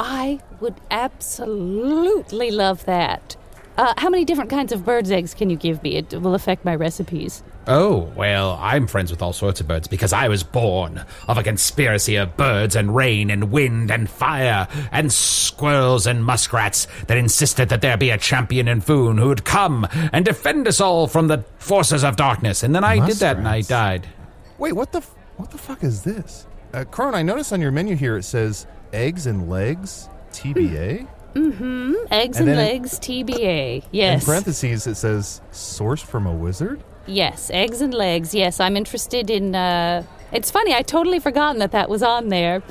I would absolutely love that. Uh, how many different kinds of bird's eggs can you give me? It will affect my recipes. Oh, well, I'm friends with all sorts of birds because I was born of a conspiracy of birds and rain and wind and fire and squirrels and muskrats that insisted that there be a champion in Foon who would come and defend us all from the forces of darkness. And then I did that and I died. Wait, what the f- what the fuck is this? Uh, Crone, I notice on your menu here it says eggs and legs, TBA. [laughs] Mm-hmm. Eggs And and, legs, TBA. Yes. In parentheses, it says sourced from a wizard. Yes, eggs and legs. Yes, I'm interested in. Uh, it's funny, I totally forgotten that that was on there.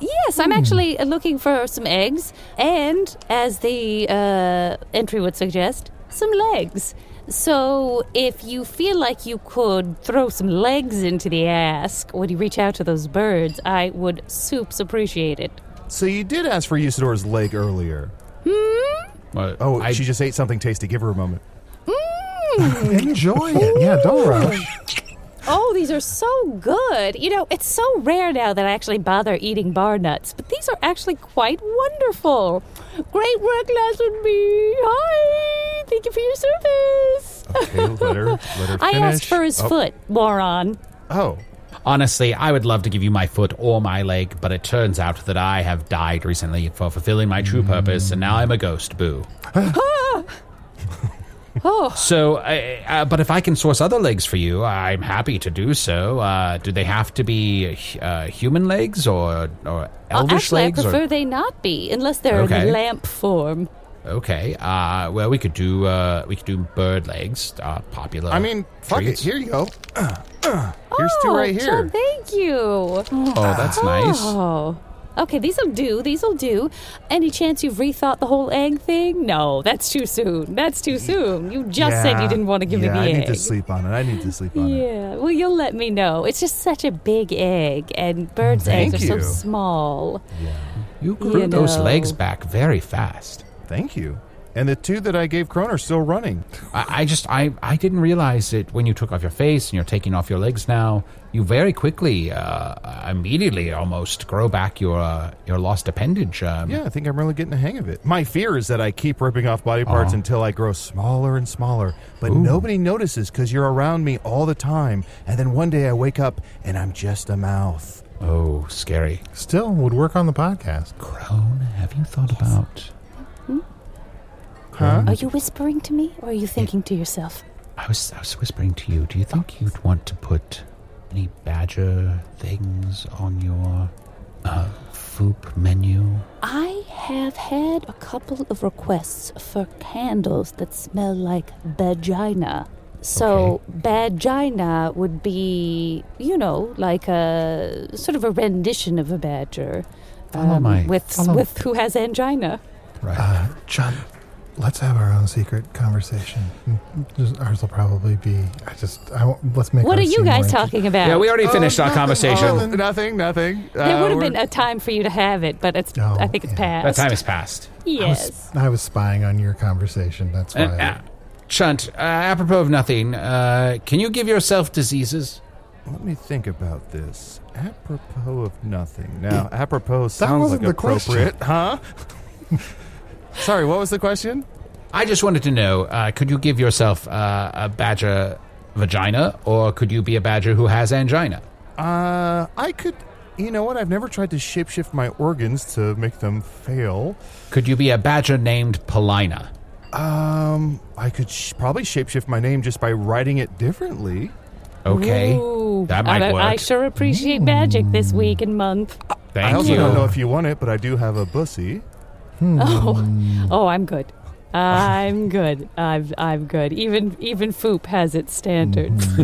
Yes, I'm actually uh, looking for some eggs, and as the uh, entry would suggest, some legs. So, if you feel like you could throw some legs into the ask when you reach out to those birds, I would soups appreciate it. So you did ask for Usidore's leg earlier. Hmm? Uh, Oh, I- she just ate something tasty. Give her a moment. [laughs] Enjoy it. Yeah, don't rush. Oh, these are so good. You know, it's so rare now that I actually bother eating bar nuts, but these are actually quite wonderful. Great work, Lazenby. Hi. Thank you for your service. Okay, let her, let her [laughs] I asked finish. for his Oh. foot, moron. Oh, Honestly, I would love to give you my foot or my leg, but it turns out that I have died recently for fulfilling my true purpose, and now I'm a ghost. Boo. [laughs] Oh, [laughs] So, uh, uh, but if I can source other legs for you, I'm happy to do so. Uh, do they have to be uh, human legs or or uh, elvish actually, I prefer or, they not be, unless they're Okay. in lamp form. Okay. Uh, well, we could do uh, we could do bird legs. Uh, popular. I mean, fuck treats. it. Here you go. Uh, [clears throat] uh, here's two oh, right here. John, thank you. Oh, that's nice. Oh. Okay, these'll do. These'll do. Any chance you've rethought the whole egg thing? No, that's too soon. That's too soon. You just said you didn't want to give yeah, me the I egg. I need to sleep on it. I need to sleep on it. Yeah, well, you'll let me know. It's just such a big egg, and birds' Thank eggs are you. so small. You grew You those legs back very fast. Thank you. And the two that I gave Crone are still running. I, I just I I didn't realize it when you took off your face and you're taking off your legs now. You very quickly, uh, immediately, almost grow back your uh, your lost appendage. Um, Yeah, I think I'm really getting the hang of it. My fear is that I keep ripping off body parts Aw. until I grow smaller and smaller, but Ooh. nobody notices because you're around me all the time. And then one day I wake up and I'm just a mouth. Oh, scary. Still would work on the podcast. Crone, have you thought about? Huh? Are you whispering to me, or are you thinking to yourself? I was I was whispering to you. Do you think you'd want to put any badger things on your uh, foop menu? I have had a couple of requests for candles that smell like vagina. So, vagina would be, you know, like a sort of a rendition of a badger. um, my- with follow- with who has angina. Right. Uh, John, let's have our own secret conversation. Just, ours will probably be. I just. I won't, let's make. What are you guys more talking about? yeah, we already finished our nothing. conversation. Oh, nothing, nothing. there Uh, would have we're- been a time for you to have it, but it's. No, I think it's yeah. past. that time has passed. I Yes. was, I was spying on your conversation. That's why. Uh, uh, Chunt, uh, apropos of nothing, uh, can you give yourself diseases? Let me think about this. Apropos of nothing. Now, apropos sounds wasn't like the question. appropriate, huh? [laughs] Sorry, what was the question? I just wanted to know, uh, could you give yourself uh, a badger vagina, or could you be a badger who has angina? Uh, I could. You know what? I've never tried to shapeshift my organs to make them fail. Could you be a badger named Polina? Um, I could sh- probably shapeshift my name just by writing it differently. Okay, Ooh, that might I, work. I sure appreciate magic this week and month. Thank I also you. don't know if you want it, but I do have a bussy. Oh, oh, I'm good. I'm good. I'm I'm good. Even even Foop has its standards. [laughs]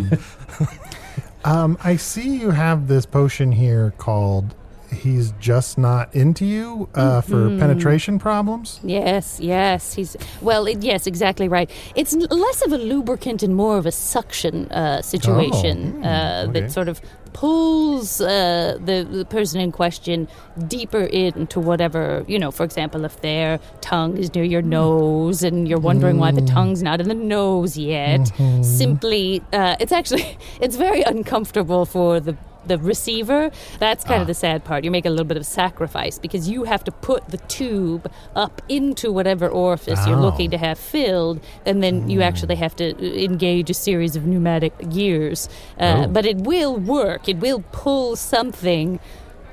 Um, I see you have this potion here called "He's Just Not Into You" uh, for Mhm. penetration problems. Yes, yes. He's well. It, yes, exactly right. It's less of a lubricant and more of a suction uh, situation Oh, uh, okay. that sort of pulls uh, the the person in question deeper into whatever you know. For example, if their tongue is near your nose and you're wondering why the tongue's not in the nose yet, simply uh, it's actually [laughs] it's very uncomfortable for the the receiver. That's kind of the sad part. You make a little bit of sacrifice because you have to put the tube up into whatever orifice you're Oh. looking to have filled, and then you actually have to uh, engage a series of pneumatic gears. Uh, Oh. But it will work. It will pull something.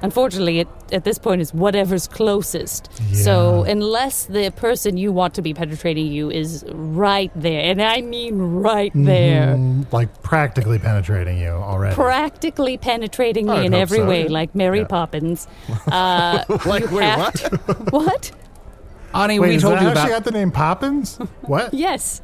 Unfortunately, it, at this point, is whatever's closest. So, unless the person you want to be penetrating you is right there, and I mean right there, Mhm, like practically penetrating you already. practically penetrating me in every so, way, like Mary Yeah. Poppins. [laughs] Uh, Like, wait, what? to- [laughs] what? Ani, Wait, we is told that you how she about got the name Poppins? what? Yes.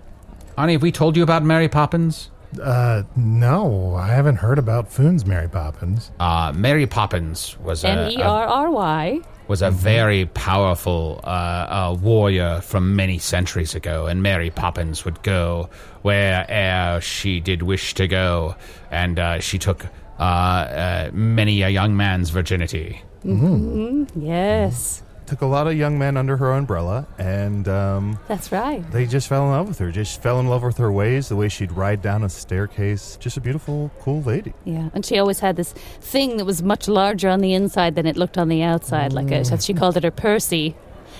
Ani. Have we told you about Mary Poppins? Uh, no, I haven't heard about Foon's Mary Poppins. Uh, Mary Poppins was a, N E R R Y. was a very powerful uh, uh, warrior from many centuries ago, and Mary Poppins would go where'er she did wish to go, and uh, she took uh, uh, many a young man's virginity. Mhm. Yes. Took a lot of young men under her umbrella, and um, That's right. they just fell in love with her. Just fell in love with her ways, the way she'd ride down a staircase. Just a beautiful, cool lady. Yeah, and she always had this thing that was much larger on the inside than it looked on the outside, like a, she called it her Percy.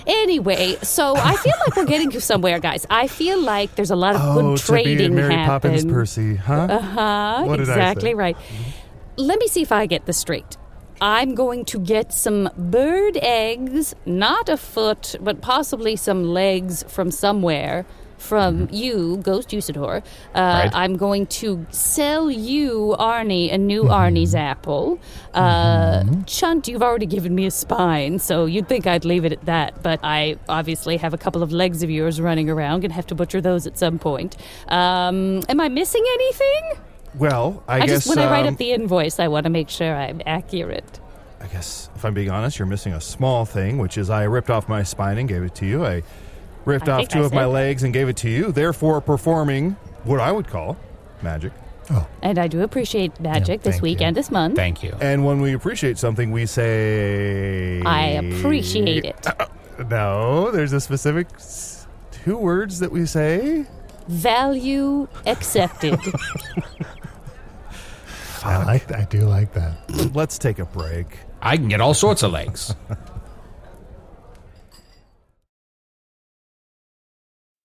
Anyway, so I feel like we're getting to somewhere, guys. I feel like there's a lot of Oh, good to be trading Mary happen. Poppins Percy, huh? Uh huh. What did I say? Exactly right. Let me see if I get this straight. I'm going to get some bird eggs, not a foot, but possibly some legs from somewhere. From you, Ghost Usidore. Uh, Right. I'm going to sell you, Arnie, a new Arnie's apple. Uh, Chunt, you've already given me a spine, so you'd think I'd leave it at that. But I obviously have a couple of legs of yours running around Gonna have to butcher those at some point. Um, am I missing anything? Well, I, I, guess just when I write um, up the invoice, I want to make sure I'm accurate. I guess if I'm being honest, you're missing a small thing, which is I ripped off my spine and gave it to you. I ripped I off two I of my that. legs and gave it to you, therefore performing what I would call magic. Oh. And I do appreciate magic this thank week you. and this month. Thank you. And when we appreciate something, we say I appreciate it. No, there's a specific two words that we say. Value accepted. I like. I do like that. Let's take a break. I can get all sorts of legs.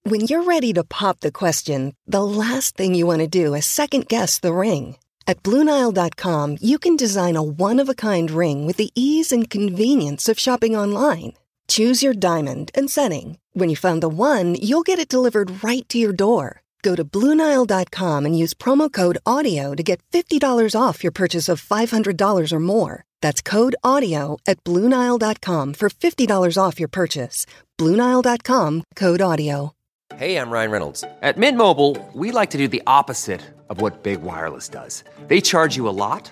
When you're ready to pop the question, the last thing you want to do is second guess the ring. At Bluenile.com, you can design a one of a kind ring with the ease and convenience of shopping online. Choose your diamond and setting. When you find the one, you'll get it delivered right to your door. Go to Bluenile.com and use promo code AUDIO to get $50 off your purchase of $500 or more. That's code AUDIO at Bluenile.com for $50 off your purchase. Bluenile.com code AUDIO. Hey, I'm Ryan Reynolds. At Mint Mobile, we like to do the opposite of what Big Wireless does. They charge you a lot,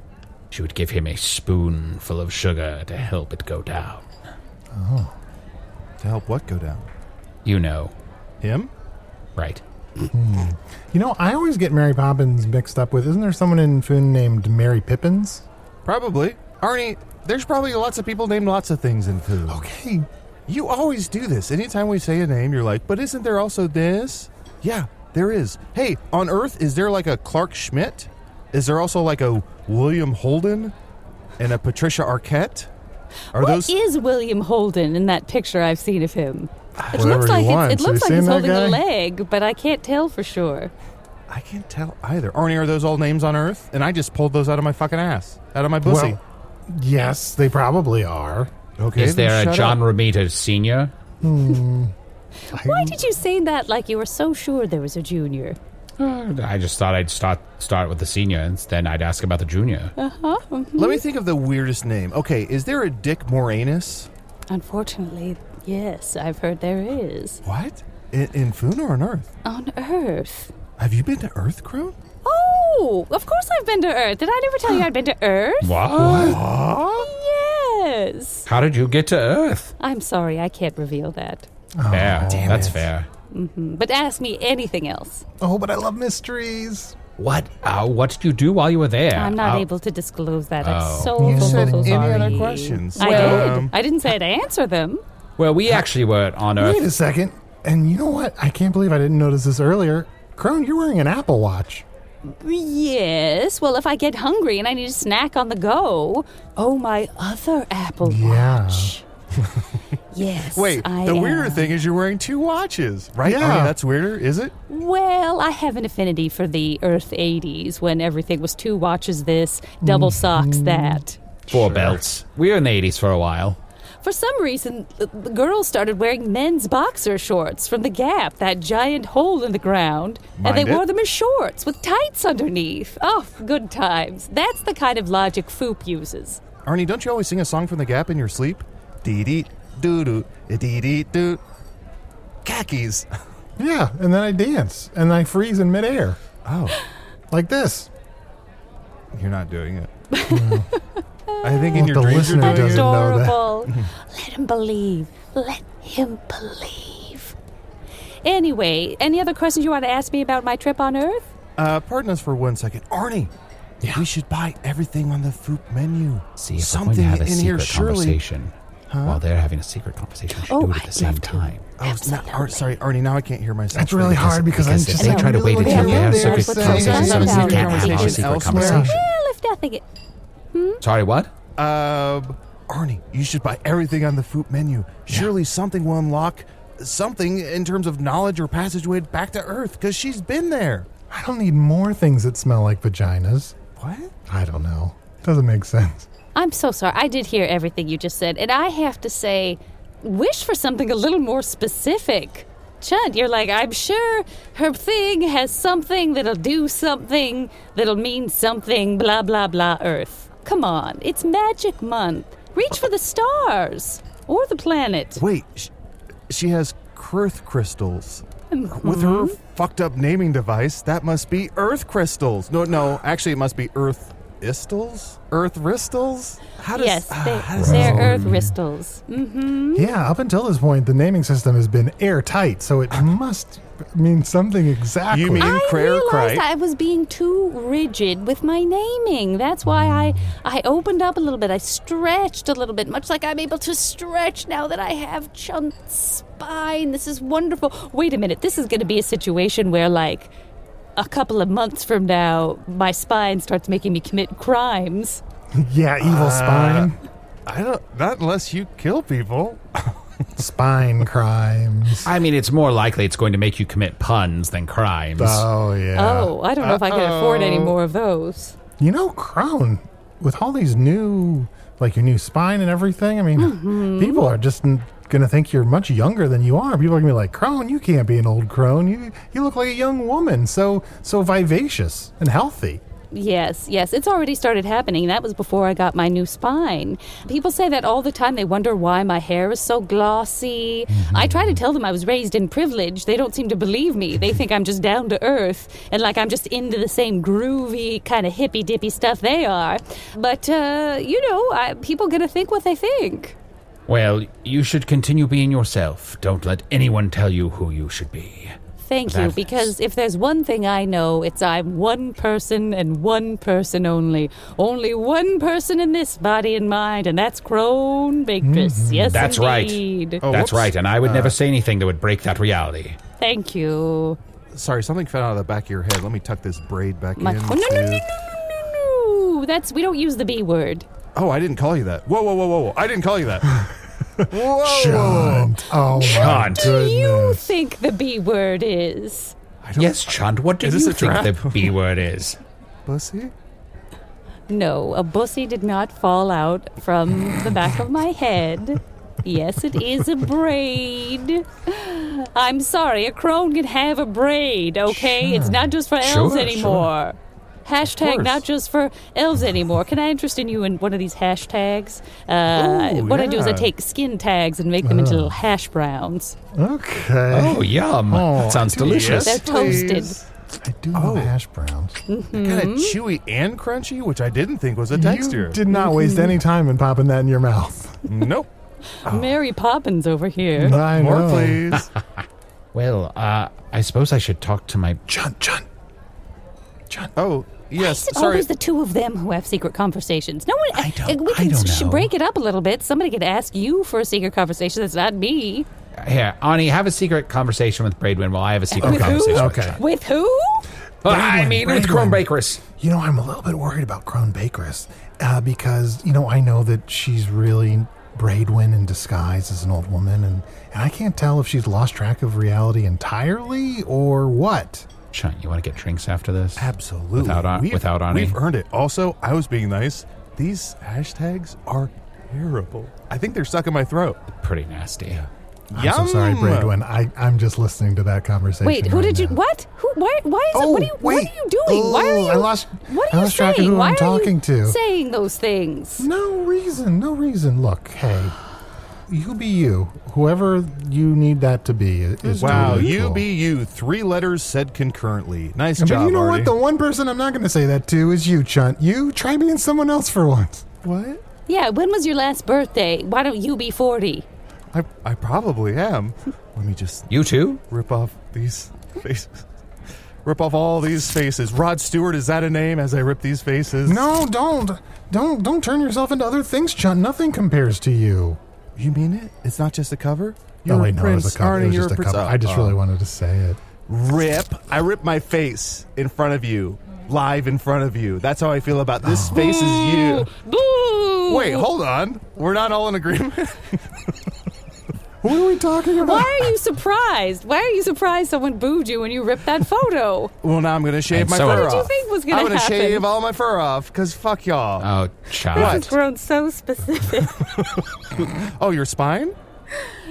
she would give him a spoonful of sugar to help it go down. Oh. To help what go down? You know. Him? Right. Hmm. You know, I always get Mary Poppins mixed up with. Isn't there someone in Foon named Mary Pippins? Probably. Arnie, there's probably lots of people named lots of things in food. Okay. You always do this. Anytime we say a name, you're like, but isn't there also this? Yeah, there is. Hey, on Earth, is there like a Clark Schmidt? Is there also like a William Holden and a Patricia Arquette? Are What those is William Holden in that picture I've seen of him? It Whatever looks like you want. it's, it looks you like he's seen that holding a guy? leg, but I can't tell for sure. I can't tell either. Arnie, are those all names on Earth? And I just pulled those out of my fucking ass, out of my pussy. Well, yes, they probably are. Okay, Is then there a shut John up. Romita Sr.? Hmm. Why did you say that like you were so sure there was a junior? Uh, I just thought I'd start start with the senior, and then I'd ask about the junior. Uh huh. Let me think of the weirdest name. Okay, is there a Dick Moranis? Unfortunately, yes, I've heard there is. What? In, in Foon or on Earth? On Earth. Have you been to Earth, Crone? Oh, of course I've been to Earth. Did I never tell you I'd been to Earth? What? Yes. How did you get to Earth? I'm sorry, I can't reveal that. fair. damn That's it. fair. Hmm But ask me anything else. Oh, but I love mysteries. What? Uh, what did you do while you were there? I'm not Uh, able to disclose that. Oh. I'm so, You so, said so any other questions? I Well, did. um, I didn't say I'd answer them. Well, we actually were on Earth. Wait a second. And you know what? I can't believe I didn't notice this earlier. Crone, you're wearing an Apple Watch. Yes. Well, if I get hungry and I need a snack on the go, oh, my other Apple Yeah. Watch. [laughs] yes. Wait, I the weirder am. thing is you're wearing two watches, right? Yeah. Arnie, that's weirder, is it? Well, I have an affinity for the Earth 80s when everything was two watches this, double mm. socks that. Four belts. We were in the 80s for a while. For some reason, the, the girls started wearing men's boxer shorts from the Gap, that giant hole in the ground, and they it. wore them as shorts with tights underneath. Oh, good times. That's the kind of logic Foop uses. Arnie, don't you always sing a song from the Gap in your sleep? Dee dee doo doo, dee dee doo. Khakis. Yeah, and then I dance and I freeze in midair. Oh, like this. You're not doing it. [laughs] I think in Well, your the dreams you're listener doing it. doesn't know that. Adorable. [laughs] Let him believe. Let him believe. Anyway, any other questions you want to ask me about my trip on Earth? Uh, pardon us for one second, Arnie. We should buy everything on the food menu. See, if something we're going to have a in secret here surely. conversation Huh? while they're having a secret conversation, we should Oh, do it at the I'd same time. Oh, it's not, Ar- sorry, Arnie. Now I can't hear myself. That's really hard because I'm because just they try to wait until we have secret That's what conversation, I'm we can't have our Conversation secret elsewhere. conversation. Well, if nothing. Sorry, what? Um, Arnie, you should buy everything on the food menu. Surely something will unlock something in terms of knowledge or passageway back to Earth because she's been there. I don't need more things that smell like vaginas. What? I don't know. Doesn't make sense. I'm so sorry. I did hear everything you just said, and I have to say, wish for something a little more specific. Chud, you're like, I'm sure her thing has something that'll do something that'll mean something, blah, blah, blah, Earth. Come on, it's Magic Month. Reach for the stars or the planet. Wait, sh- she has Kurth crystals. With her Mhm. fucked up naming device, that must be Earth crystals. No, no, actually, it must be Earth istals? Earth ristals? How does, yes, ah, they, how does they're this- Earth Ristals. Mm-hmm. Yeah, up until this point, the naming system has been airtight, so it [laughs] must mean something exactly. You mean I Crayer realized Cry? I was being too rigid with my naming. That's why I I opened up a little bit. I stretched a little bit, much like I'm able to stretch now that I have Chunt's spine. This is wonderful. Wait a minute. This is going to be a situation where like a couple of months from now, my spine starts making me commit crimes. [laughs] yeah, evil Uh, spine. I don't. Not unless you kill people. [laughs] Spine crimes. I mean, it's more likely it's going to make you commit puns than crimes. Oh, yeah. Oh, I don't know if I can afford any more of those. You know, Crone, with all these new, like your new spine and everything, I mean, Mhm. people are just n- going to think you're much younger than you are. People are going to be like, Crone, you can't be an old crone. You, you look like a young woman, so, so vivacious and healthy. Yes, yes, it's already started happening. That was before I got my new spine. People say that all the time. They wonder why my hair is so glossy. I try to tell them I was raised in privilege. They don't seem to believe me. They think I'm just down to earth and like I'm just into the same groovy, kind of hippy dippy stuff they are. But, uh, you know, I, people gonna think what they think. Well, you should continue being yourself. Don't let anyone tell you who you should be. Thank you, That- because if there's one thing I know, it's I'm one person and one person only. Only one person in this body and mind, and that's Crone Bakeress. Yes, That's indeed. Oh, That's whoops. right, and I would Uh, never say anything that would break that reality. Thank you. Sorry, something fell out of the back of your head. Let me tuck this braid back My- in. oh, no, no, no, no, no, no, no. That's we don't use the B word. Oh, I didn't call you that. Whoa, whoa, whoa, whoa! I didn't call you that. [laughs] whoa, Chunt. Oh, my Chunt. Do you think the B word is? I don't, Yes, Chunt, what do Is you a think trap? the B word is? Bussy? No, a bussy did not fall out from the back of my head. Yes, it is a braid. I'm sorry, a crone can have a braid, okay? It's hmm. not just for elves Sure, anymore. Hashtag not just for elves anymore. Can I interest in you in one of these hashtags? Uh, Ooh, what I do is I take skin tags and make them into little hash browns. Okay. Oh, yum. Oh, that sounds delicious. They're toasted. I do love hash browns. Kind of chewy and crunchy, which I didn't think was a texture. You did not waste any time in popping that in your mouth. Nope. [laughs] Mary Poppins over here. I More, know. please. [laughs] [laughs] Well, uh, I suppose I should talk to my. Chunt, John. oh, yes. It's Sorry. always the two of them who have secret conversations. No one. I don't- we I can don't sh- know. break it up a little bit. Somebody could ask you for a secret conversation. That's not me. Here, Ani, have a secret conversation with Braidwynn while I have a secret With who? conversation with Okay. Chunt. With who? Well, I mean, with Braidwynn. Crone Bakeress. You know, I'm a little bit worried about Crone Bakeress uh, because, you know, I know that she's really Braidwynn in disguise as an old woman, and, and I can't tell if she's lost track of reality entirely or what. Chunt, you want to get drinks after this? Absolutely. Without, An- We've- without Ani? We've earned it. Also, I was being nice. These hashtags are terrible. I think they're stuck in my throat. Pretty nasty. I'm so sorry, Braidwynn. I, I'm just listening to that conversation. Wait, who right did you? What? Who? Why? Why is it? Oh, What are you? What are you doing? why are Oh, you? I lost- What I are you lost track of who why I'm are talking you to. Saying those things. No reason, no reason. Look, hey, you be you. Whoever you need that to be is Wow, totally you be you. Three letters said concurrently. Nice But job, you know Artie. what? The one person I'm not going to say that to is you, Chunt. You try being someone else for once. What? Yeah, when was your last birthday? Why don't you be 40? I, I probably am. Let me just You too? rip off these faces. Rip off all these faces. Rod Stewart, is that a name as I rip these faces? No, don't. Don't don't turn yourself into other things, Chunt. Nothing compares to you. You mean it? It's not just a cover? Oh, you're oh, wait, no, prince, it was a cover. Arnie, It was you're just a prince. cover. I just Oh, really oh. wanted to say it. Rip. I rip my face in front of you. Live in front of you. That's how I feel about this oh. face is you. Boo! Wait, hold on. We're not all in agreement. [laughs] What are we talking about? Why are you surprised? Why are you surprised someone booed you when you ripped that photo? well, now I'm going to shave And my so fur am I. off. What did you think was gonna happen? I'm gonna happen? shave all my fur off because fuck y'all. Oh, This child. has grown so specific. [laughs] oh, your spine?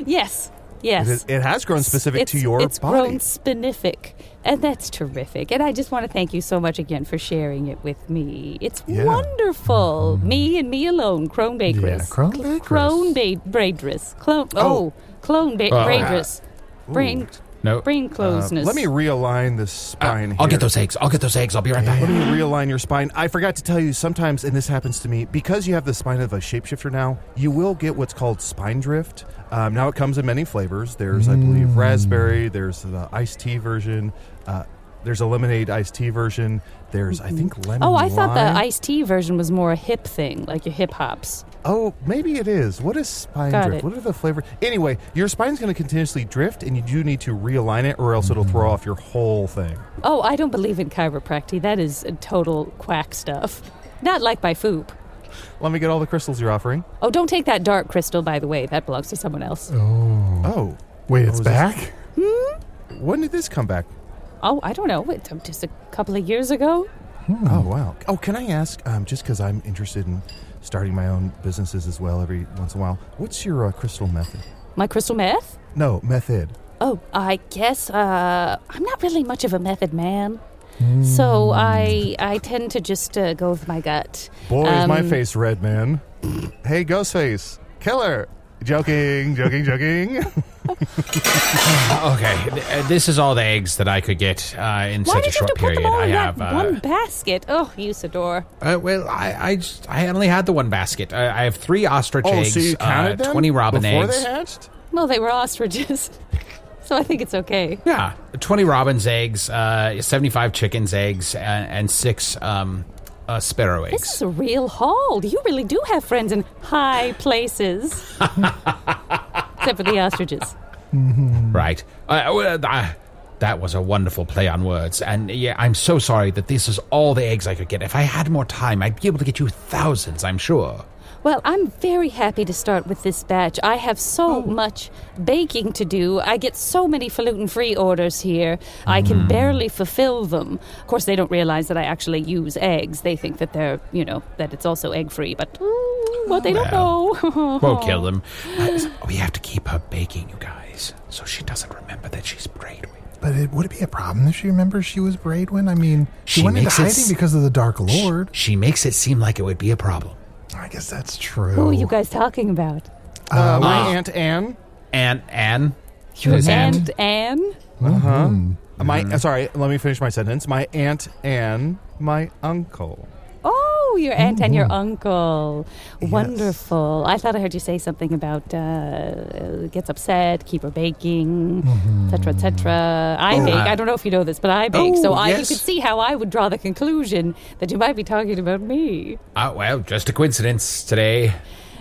yes, yes. It, is- it has grown specific it's, to your body. it's body. grown spinific, and that's terrific. And I just want to thank you so much again for sharing it with me. It's Yeah. wonderful. Me and me alone, Crone Bakeress. Yeah, Crone Bakeress. Crone ba- Braidress. Clone. Oh, Clone ba- Oh. Braidress. Brain. No. Brain Uh, closeness. let me realign the spine. I'll here. get those eggs. I'll get those eggs. I'll be right back. Let me realign your spine. I forgot to tell you sometimes, and this happens to me, because you have the spine of a shapeshifter now, you will get what's called spine drift. Um, now it comes in many flavors. There's, I believe, raspberry. There's the iced tea version. Uh, there's a lemonade iced tea version. There's, I think, lemon. Oh, I thought the lime. iced tea version was more a hip thing, like your hip hops. Oh, maybe it is. What is spine Got drift? it. What are the flavors? Anyway, your spine's going to continuously drift, and you do need to realign it, or else it'll throw off your whole thing. Oh, I don't believe in chiropractic. That is a total quack stuff. Not like my Foop. Let me get all the crystals you're offering. Oh, don't take that dark crystal, by the way. That belongs to someone else. Oh. Oh, Wait, it's is this- back? when did this come back? Oh, I don't know. It's just a couple of years ago. Oh wow! Oh, can I ask? Um, just because I'm interested in starting my own businesses as well every once in a while. What's your uh, crystal method? My crystal meth? No method. Oh, I guess uh, I'm not really much of a method man. So I I tend to just uh, go with my gut. Boy, is my Um, face red, man. [clears throat] hey, Ghostface, killer. Joking, joking, joking. [laughs] Okay, uh, this is all the eggs that I could get uh, in Why such a did you have short period. I have. that uh, one basket? Oh, Usidore. Uh, well, I I, just, I only had the one basket. I, I have three ostrich oh, eggs, so you uh, twenty robin before eggs. they hatched? Well, they were ostriches, [laughs] so I think it's okay. Yeah, twenty robin's eggs, uh, seventy-five chickens' eggs, and, and six um, uh, sparrow This eggs. is a real haul. You really do have friends in high places. [laughs] Except for the ostriches. Right. Uh, uh, that was a wonderful play on words, and yeah, I'm so sorry that this is all the eggs I could get. If I had more time, I'd be able to get you thousands. I'm sure. Well, I'm very happy to start with this batch. I have so much baking to do. I get so many falutin free orders here. I can barely fulfill them. Of course, they don't realize that I actually use eggs. They think that they're, you know, that it's also egg free, but mm, what they don't know. [laughs] Won't kill them. [laughs] Uh, we have to keep her baking, you guys, so she doesn't remember that she's Braidwynn. But it, would it be a problem if she remembers she was Braidwynn? I mean, she, She went into makes hiding s- because of the Dark Lord. She makes it seem like it would be a problem. I guess that's true. Who are you guys talking about? Uh, my Uh, aunt Anne. Aunt Anne. Your His aunt Anne? Uh huh. Mm-hmm. My uh, sorry. Let me finish my sentence. My aunt Anne, my uncle. Oh, your aunt and your Mm-hmm. uncle. Wonderful. I thought I heard you say something about uh, gets upset, keep her baking, etc., etc. I Oh, bake. uh, I don't know if you know this, but I bake. so Oh, I, you yes. could see how I would draw the conclusion that you might be talking about me. Uh, well, just a coincidence today.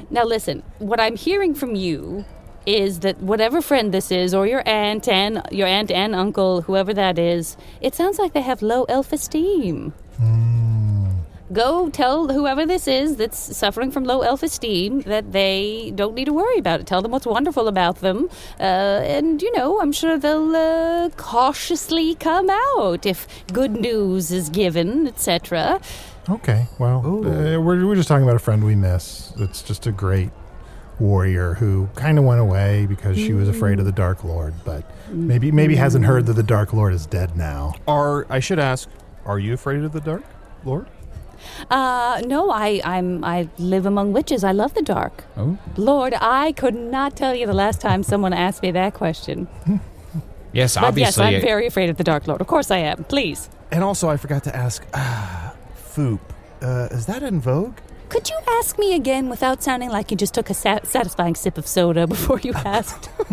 Now, listen. What I'm hearing from you is that whatever friend this is, or your aunt and your aunt and uncle, whoever that is, it sounds like they have low elf-esteem. Go tell whoever this is that's suffering from low self esteem that they don't need to worry about it. Tell them what's wonderful about them. Uh, and, you know, I'm sure they'll uh, cautiously come out if good news is given, etc. Okay, well, uh, we're, we're just talking about a friend we miss. It's just a great warrior who kind of went away because she was afraid of the Dark Lord, but maybe maybe hasn't heard that the Dark Lord is dead now. Are I should ask? Are you afraid of the dark, Lord? Uh, no, I, I'm, I live among witches. I love the dark. Oh. Lord, I could not tell you the last time someone asked me that question. [laughs] Yes, But yes. I'm very afraid of the Dark Lord. Of course I am. Please. And also, I forgot to ask, ah, Foop, uh, is that in vogue? Could you ask me again without sounding like you just took a sa- satisfying sip of soda [laughs] before you asked? [laughs]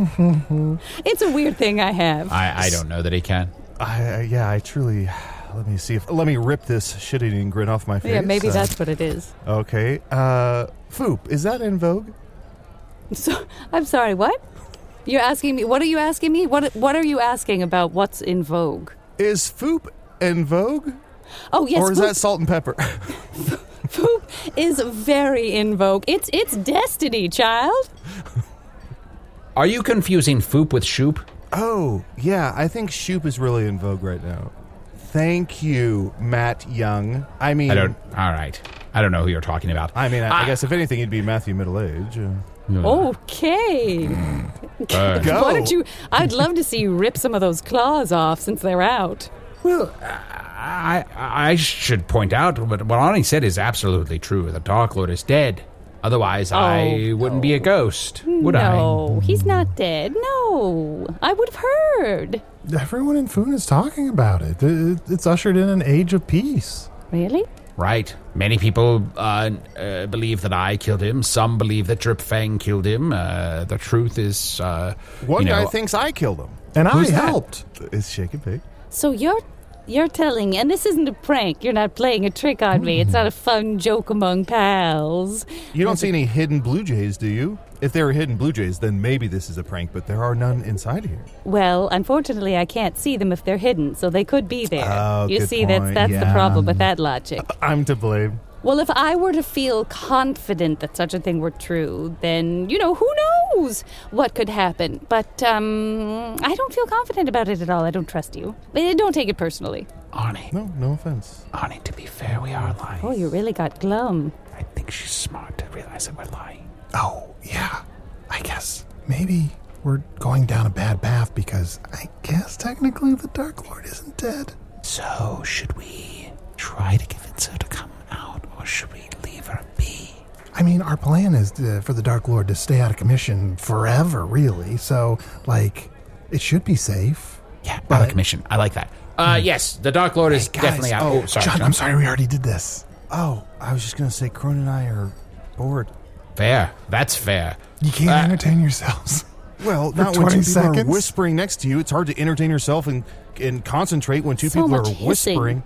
it's a weird thing I have. I, I don't know that he can. I, uh, yeah, I truly. Let me see if. Let me rip this shit-eating grin off my face. yeah, maybe Uh, that's what it is. Okay. Uh, Foop, is that in vogue? [laughs] So, I'm sorry, what? You're asking me, what are you asking me? What, what are you asking about what's in vogue? Is Foop in vogue? Oh, yes. or is Foop- that salt and pepper? [laughs] [laughs] Foop is very in vogue. It's it's destiny, child. Are you confusing Foop with Shoop? oh, yeah, I think Shoop is really in vogue right now. Thank you, Matt Young. I mean, I don't. All right. I don't know who you're talking about. I mean, I, I Ah. guess if anything, he'd be Matthew Middle Age. Uh, Okay. Uh, [laughs] Why don't you? I'd love to see you rip some of those claws off since they're out. Well, I I should point out what what Ani said is absolutely true. The Dark Lord is dead. Otherwise, I wouldn't be a ghost, would I? no, he's not dead. No, I would have heard. Everyone in Foon is talking about it. It- It's ushered in an age of peace. Really? Right. Many people uh, uh, believe that I killed him. Some believe that Drip Fang killed him. Uh, the truth is, uh, One you know, guy thinks I killed him. And Who's I that? helped. It's Shake and Bake. So you're you're telling, and this isn't a prank. You're not playing a trick on me. It's not a fun joke among pals. You don't see any hidden blue jays, do you? If there are hidden blue jays, then maybe this is a prank, but there are none inside here. Well, unfortunately, I can't see them if they're hidden, so they could be there. Oh, you good see, that's point. that's the Yeah. problem with that logic. I'm to blame. Well, if I were to feel confident that such a thing were true, then, you know, who knows what could happen. But um, I don't feel confident about it at all. I don't trust you. Eh, Don't take it personally. Arnie. No, no offense. Arnie, to be fair, we are lying. Oh, you really got glum. I think she's smart to realize that we're lying. Oh, yeah. I guess maybe we're going down a bad path because I guess technically the Dark Lord isn't dead. So, should we try to convince her to come out, or should we leave her be? I mean, our plan is to, for the Dark Lord to stay out of commission forever, really. So, like, it should be safe. Yeah, out of commission. I like that. Uh, yes, the Dark Lord is Guys, definitely out. Oh, sorry. John, I'm sorry we already did this. Oh, I was just going to say, Crone and I are bored. Fair. That's fair. You can't Uh, entertain yourselves. [laughs] Well, For not when 20 two people are seconds? whispering next to you. It's hard to entertain yourself and, and concentrate when two So people are much hissing. whispering.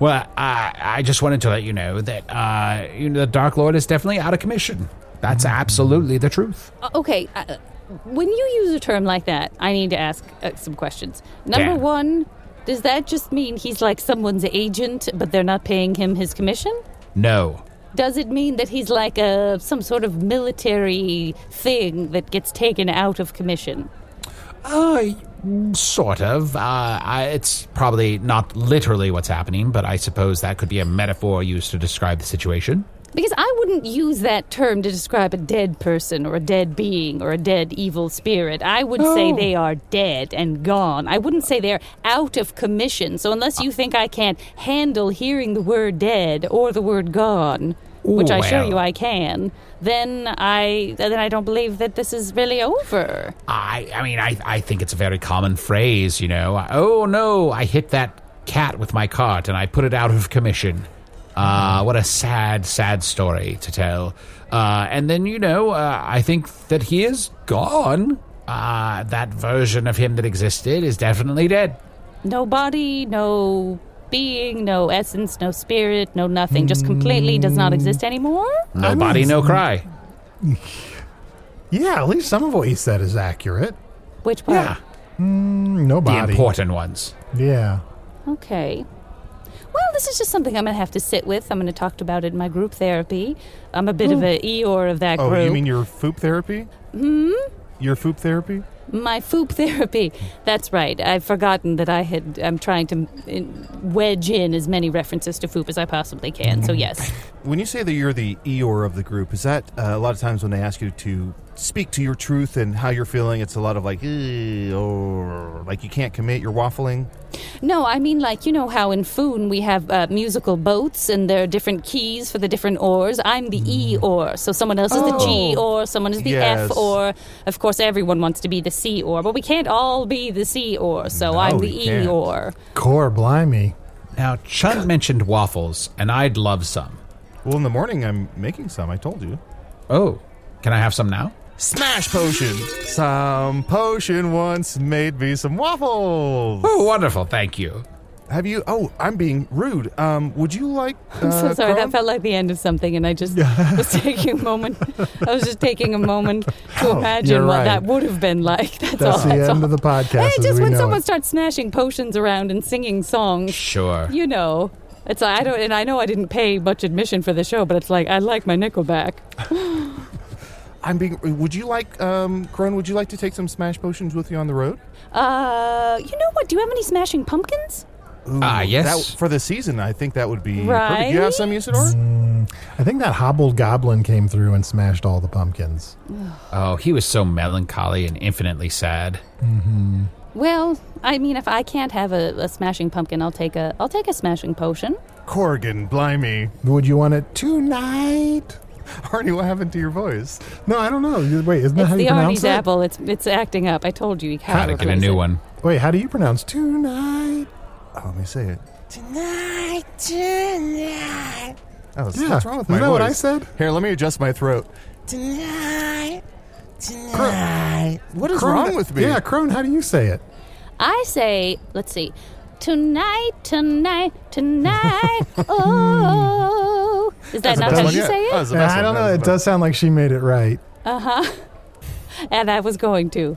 Well, I, I just wanted to let you know that uh, you know, the Dark Lord is definitely out of commission. That's absolutely the truth. Uh, okay, uh, when you use a term like that, I need to ask uh, some questions. Number Yeah. one, does that just mean he's like someone's agent, but they're not paying him his commission? No. Does it mean that he's like a some sort of military thing that gets taken out of commission? Uh, sort of. Uh, I, it's probably not literally what's happening, but I suppose that could be a metaphor used to describe the situation. Because I wouldn't use that term to describe a dead person or a dead being or a dead evil spirit. I would say Oh. they are dead and gone. I wouldn't say they're out of commission. So unless you think I can't handle hearing the word dead or the word gone, which I assure Well. you I can, then I then I don't believe that this is really over. I, I mean, I, I think it's a very common phrase, you know. Oh no, I hit that cat with my cart and I put it out of commission. Uh, what a sad, sad story to tell. Uh, and then, you know, uh, I think that he is gone. Uh, that version of him that existed is definitely dead. No body, no being, no essence, no spirit, no nothing. Just completely does not exist anymore? No I mean, body, no cry. [laughs] Yeah, at least some of what he said is accurate. Which part? Yeah, Mm, no the body. important ones. Yeah. Okay. Well, this is just something I'm going to have to sit with. I'm going to talk about it in my group therapy. I'm a bit of a Eeyore of that group. Oh, group. you mean your Foop therapy? Hmm? Your Foop therapy? My foop [laughs] therapy. That's right. I've forgotten that I had. I'm trying to wedge in as many references to foop as I possibly can. So yes. When you say that you're the Eeyore of the group, is that uh, a lot of times when they ask you to speak to your truth and how you're feeling, it's a lot of like, or like you can't commit, you're waffling? No, I mean like you know how in Foon we have uh, musical boats and there are different keys for the different oars. I'm the E oar, so someone else is the G Oh. oar, someone is the Yes. F oar. Of course, everyone wants to be the C oar, but we can't all be the sea oar. So I'm the E oar. Core blimey. Now, Chunt mentioned waffles, and I'd love some. Well, in the morning I'm making some, I told you. Oh, can I have some now? Smash potion! Some potion once made me some waffles! Oh, wonderful, thank you. Have you? Oh, I'm being rude. Um, would you like? [laughs] I'm so uh, sorry. Crone? That felt like the end of something, and I just [laughs] was taking a moment. I was just taking a moment to [laughs] Oh, imagine you're what right. that would have been like. That's, That's all. the that's end all. of the podcast Hey, just when someone it. starts smashing potions around and singing songs, Sure. you know, it's I don't, and I know I didn't pay much admission for the show, but it's like I like my Nickelback. I'm being. Would you like, um, Crone? Would you like to take some smash potions with you on the road? Uh, you know what? Do you have any smashing pumpkins? Ah, Ooh, yes. that- for the season, I think that would be perfect. Right? You have some, Usidore? Mm, I think that hobbled goblin came through and smashed all the pumpkins. [sighs] Oh, he was so melancholy and infinitely sad. Mm-hmm. Well, I mean, if I can't have a, a smashing pumpkin, I'll take a I'll take a smashing potion. Corgan, blimey. Would you want it tonight? [laughs] Arnie, what happened to your voice? No, I don't know. Wait, isn't that It's how the you pronounce Arnie's it? apple. It's it's acting up. I told you. you Gotta get a new one. Wait, how do you pronounce tonight? Oh, let me say it. Tonight, tonight, Oh, what's, Yeah, what's wrong with isn't my that what I said? Here, let me adjust my throat. tonight, tonight. What is Crone, wrong with me? Yeah, Crone, how do you say it? I say, let's see, tonight, tonight, tonight. [laughs] oh, is that That's the not best how one you yet. say That it? was the best I one. don't That know. was It the does sound like she made it right. Uh huh. [laughs] and I was going to.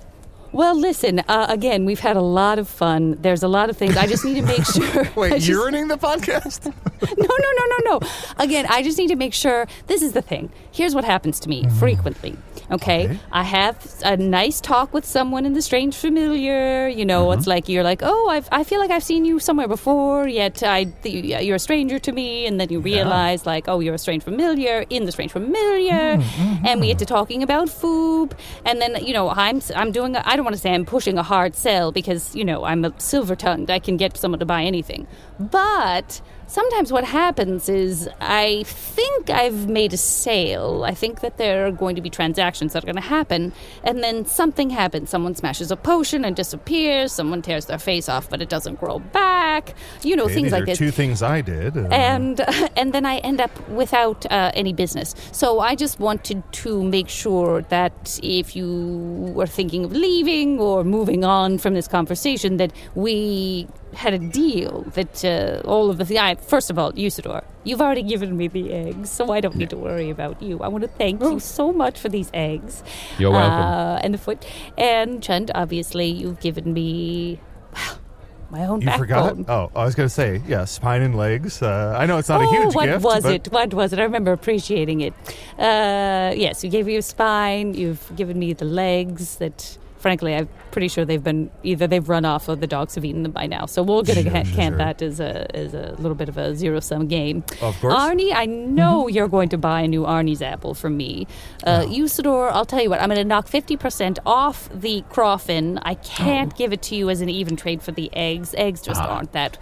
Well, listen. Uh, again, we've had a lot of fun. There's a lot of things. I just need to make [laughs] sure. Wait, just- you're running the podcast? [laughs] no, no, no, no, no. Again, I just need to make sure. This is the thing. Here's what happens to me frequently. Okay? Okay. I have a nice talk with someone in the strange familiar. You know, it's mm-hmm. like you're like, oh, I've, I feel like I've seen you somewhere before, yet I, th- you're a stranger to me. And then you realize, like, oh, you're a strange familiar in the strange familiar. Mm-hmm. And we get mm-hmm. to talking about food. And then, you know, I'm, I'm doing, I don't want to say I'm pushing a hard sell because, you know, I'm a silver tongued. I can get someone to buy anything. But sometimes what happens is I think I've made a sale. I think that there are going to be transactions that are going to happen, and then something happens. Someone smashes a potion and disappears. Someone tears their face off, but it doesn't grow back. You know, Okay, things these like are this two things I did. uh, and [laughs] and then I end up without uh, any business. So I just wanted to make sure that if you were thinking of leaving or moving on from this conversation, that we had a deal that uh, all of the I, first of all, Usidore, you've already given me the eggs, so I don't need to worry about you. I want to thank you so much for these eggs. You're welcome. Uh, and the foot and Chunt, obviously, you've given me. Well, my own you backbone. forgot? Oh, I was going to say, yeah, spine and legs. Uh, I know it's not oh, a huge what gift. was but it? What was it? I remember appreciating it. Uh, yes, you gave me a spine. You've given me the legs that, frankly, I'm pretty sure they've been either they've run off or the dogs have eaten them by now. So we'll get a Sure, count sure. that as a as a little bit of a zero sum game. Of course. Arnie, I know you're going to buy a new Arnie's apple from me. Uh, Usidore, I'll tell you what, I'm going to knock 50% off the Crawfin. I can't give it to you as an even trade for the eggs. Eggs just aren't that,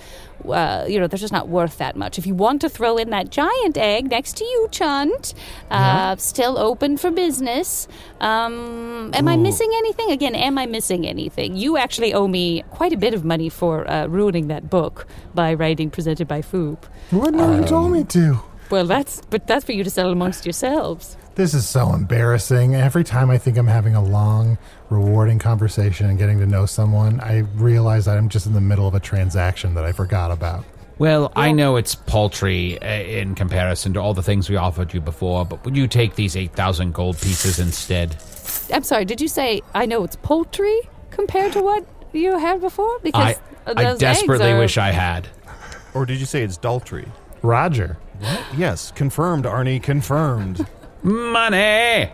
uh, you know, they're just not worth that much. If you want to throw in that giant egg next to you, Chunt, uh, still open for business. Um, am I missing anything? Again, am I missing anything? You actually owe me quite a bit of money for uh, ruining that book by writing presented by Foon. What? No, you told me to. Well, that's but that's for you to settle amongst yourselves. This is so embarrassing. Every time I think I'm having a long, rewarding conversation and getting to know someone, I realize that I'm just in the middle of a transaction that I forgot about. Well, I know it's paltry uh, in comparison to all the things we offered you before, but would you take these 8,000 gold pieces instead? I'm sorry. Did you say I know it's paltry compared to what you had before? Because I, those I eggs desperately are- wish I had. Or did you say it's Daltrey? Roger. Yes, confirmed, Arnie, confirmed. Money!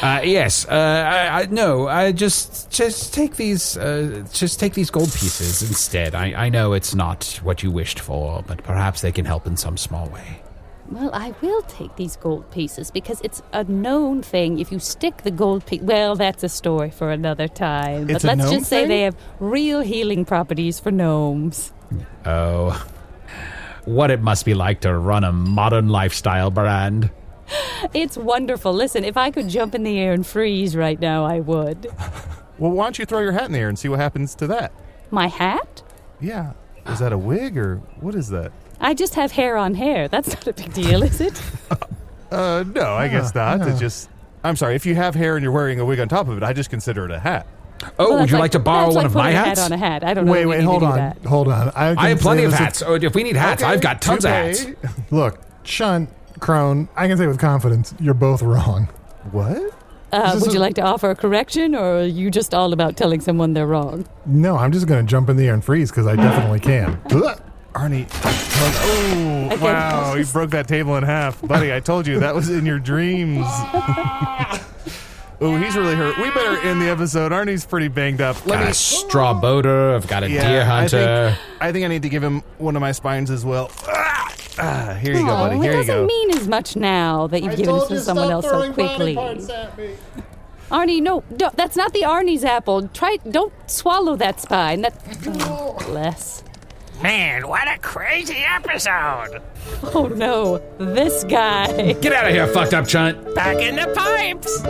Uh, yes. Uh, I, I, no. I just just take these. Uh, just take these gold pieces instead. I, I know it's not what you wished for, but perhaps they can help in some small way. Well, I will take these gold pieces because it's a known thing. If you stick the gold piece, well, that's a story for another time. It's but let's gnome just say thing? they have real healing properties for gnomes. Oh, what it must be like to run a modern lifestyle brand. It's wonderful. Listen, if I could jump in the air and freeze right now, I would. Well, why don't you throw your hat in the air and see what happens to that? My hat? Yeah. Is that a wig or what is that? I just have hair on hair. That's not a big deal, is it? [laughs] Uh, no, I guess not. It's just. I'm sorry. If you have hair and you're wearing a wig on top of it, I just consider it a hat. Oh, Well, would you like, to borrow one like of my putting a hats? hat on a hat. I don't know. Wait, if wait, hold on, hold on. I, I have plenty of this with- hats. Oh, if we need hats, Okay, I've got tons of hats. Look, Sean, Crone, I can say with confidence, you're both wrong. What? Uh, would is you like to offer a correction, or are you just all about telling someone they're wrong? No, I'm just going to jump in the air and freeze because I definitely can. [laughs] Ugh. Arnie. Oh, Okay. wow. You broke that table in half. Buddy, I told you that was in your dreams. [laughs] oh, he's really hurt. We better end the episode. Arnie's pretty banged up. Let Got me. a straw boater. I've got a deer I hunter. think, I think I need to give him one of my spines as well. Ah, ah, here you go, buddy. it Here you doesn't go. mean as much now that you've given it to someone else so quickly. [laughs] Arnie, no, don't, that's not the Arnie's apple. Try, don't swallow that spine. That, oh, [laughs] bless. Man, what a crazy episode! [laughs] Oh no, this guy. Get out of here, fucked up chunt. Back in the pipes!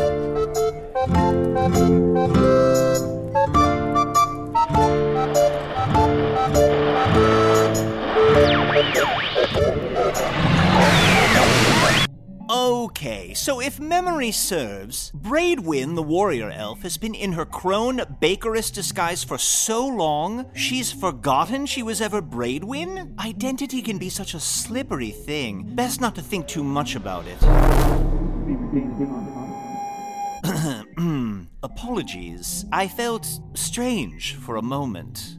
Okay, so if memory serves, Braidwynn, the warrior elf, has been in her crone bakeress disguise for so long, she's forgotten she was ever Braidwynn? Identity can be such a slippery thing. Best not to think too much about it. [clears throat] Apologies. I felt strange for a moment.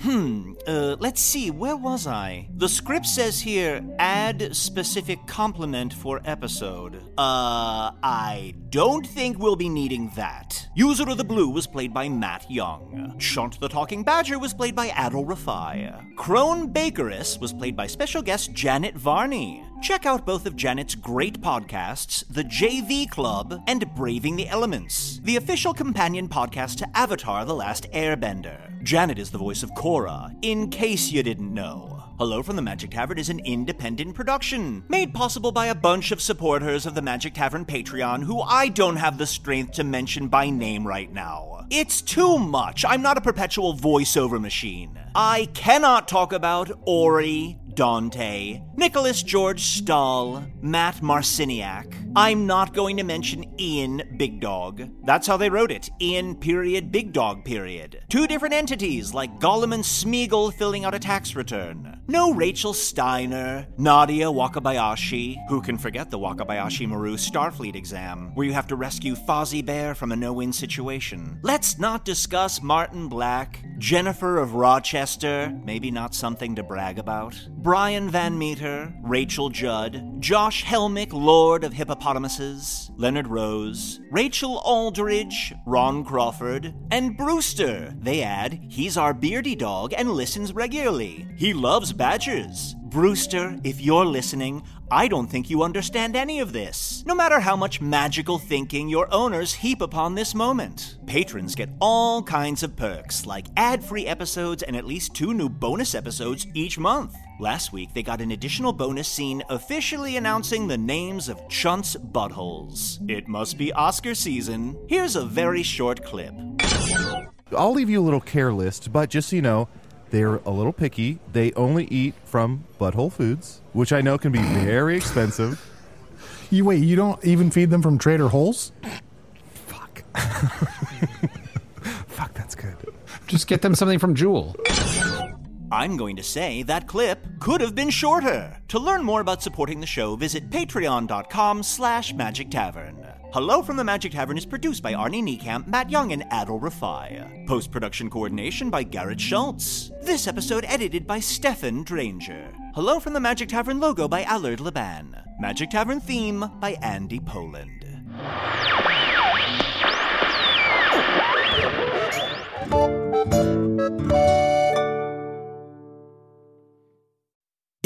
Hmm, uh, let's see, where was I? The script says here, add specific compliment for episode. Uh, I don't think we'll be needing that. Usidore the Blue was played by Matt Young. Chunt the Talking Badger was played by Adal Rifai. Crone Bakeress was played by special guest Janet Varney. Check out both of Janet's great podcasts, The JV Club and Braving the Elements, the official companion podcast to Avatar The Last Airbender. Janet is the voice of Korra, in case you didn't know. Hello from the Magic Tavern is an independent production, made possible by a bunch of supporters of the Magic Tavern Patreon who I don't have the strength to mention by name right now. It's too much. I'm not a perpetual voiceover machine. I cannot talk about Ori, Dante, Nicholas George Stahl, Matt Marciniak. I'm not going to mention Ian Big Dog. That's how they wrote it. Ian period Big Dog period. Two different entities like Gollum and Smeagol filling out a tax return. No Rachel Steiner, Nadia Wakabayashi. Who can forget the Wakabayashi Maru Starfleet exam, where you have to rescue Fozzie Bear from a no-win situation. Let's not discuss Martin Black, Jennifer of Rochester, maybe not something to brag about. Brian Van Meter, Rachel Judd, Josh Helmick, Lord of Hippopotamuses, Leonard Rose, Rachel Aldridge, Ron Crawford, and Brewster. They add, he's our beardy dog and listens regularly. He loves badgers. Brewster, if you're listening, I don't think you understand any of this. No matter how much magical thinking your owners heap upon this moment. Patrons get all kinds of perks, like ad free episodes and at least two new bonus episodes each month. Last week, they got an additional bonus scene officially announcing the names of Chunt's buttholes. It must be Oscar season. Here's a very short clip. I'll leave you a little care list, but just so you know, they're a little picky. They only eat from Butthole Foods, which I know can be very expensive. You wait, you don't even feed them from Trader Holes? Fuck, [laughs] Fuck. that's good. Just get them something from Jewel. I'm going to say that clip could have been shorter. To learn more about supporting the show, visit patreon.com slash magic tavern. Hello from the Magic Tavern is produced by Arnie Niekamp, Matt Young, and Adal Rifai. Post production coordination by Garrett Schultz. This episode edited by Stephen Dranger. Hello from the Magic Tavern logo by Allard Laban. Magic Tavern theme by Andy Poland.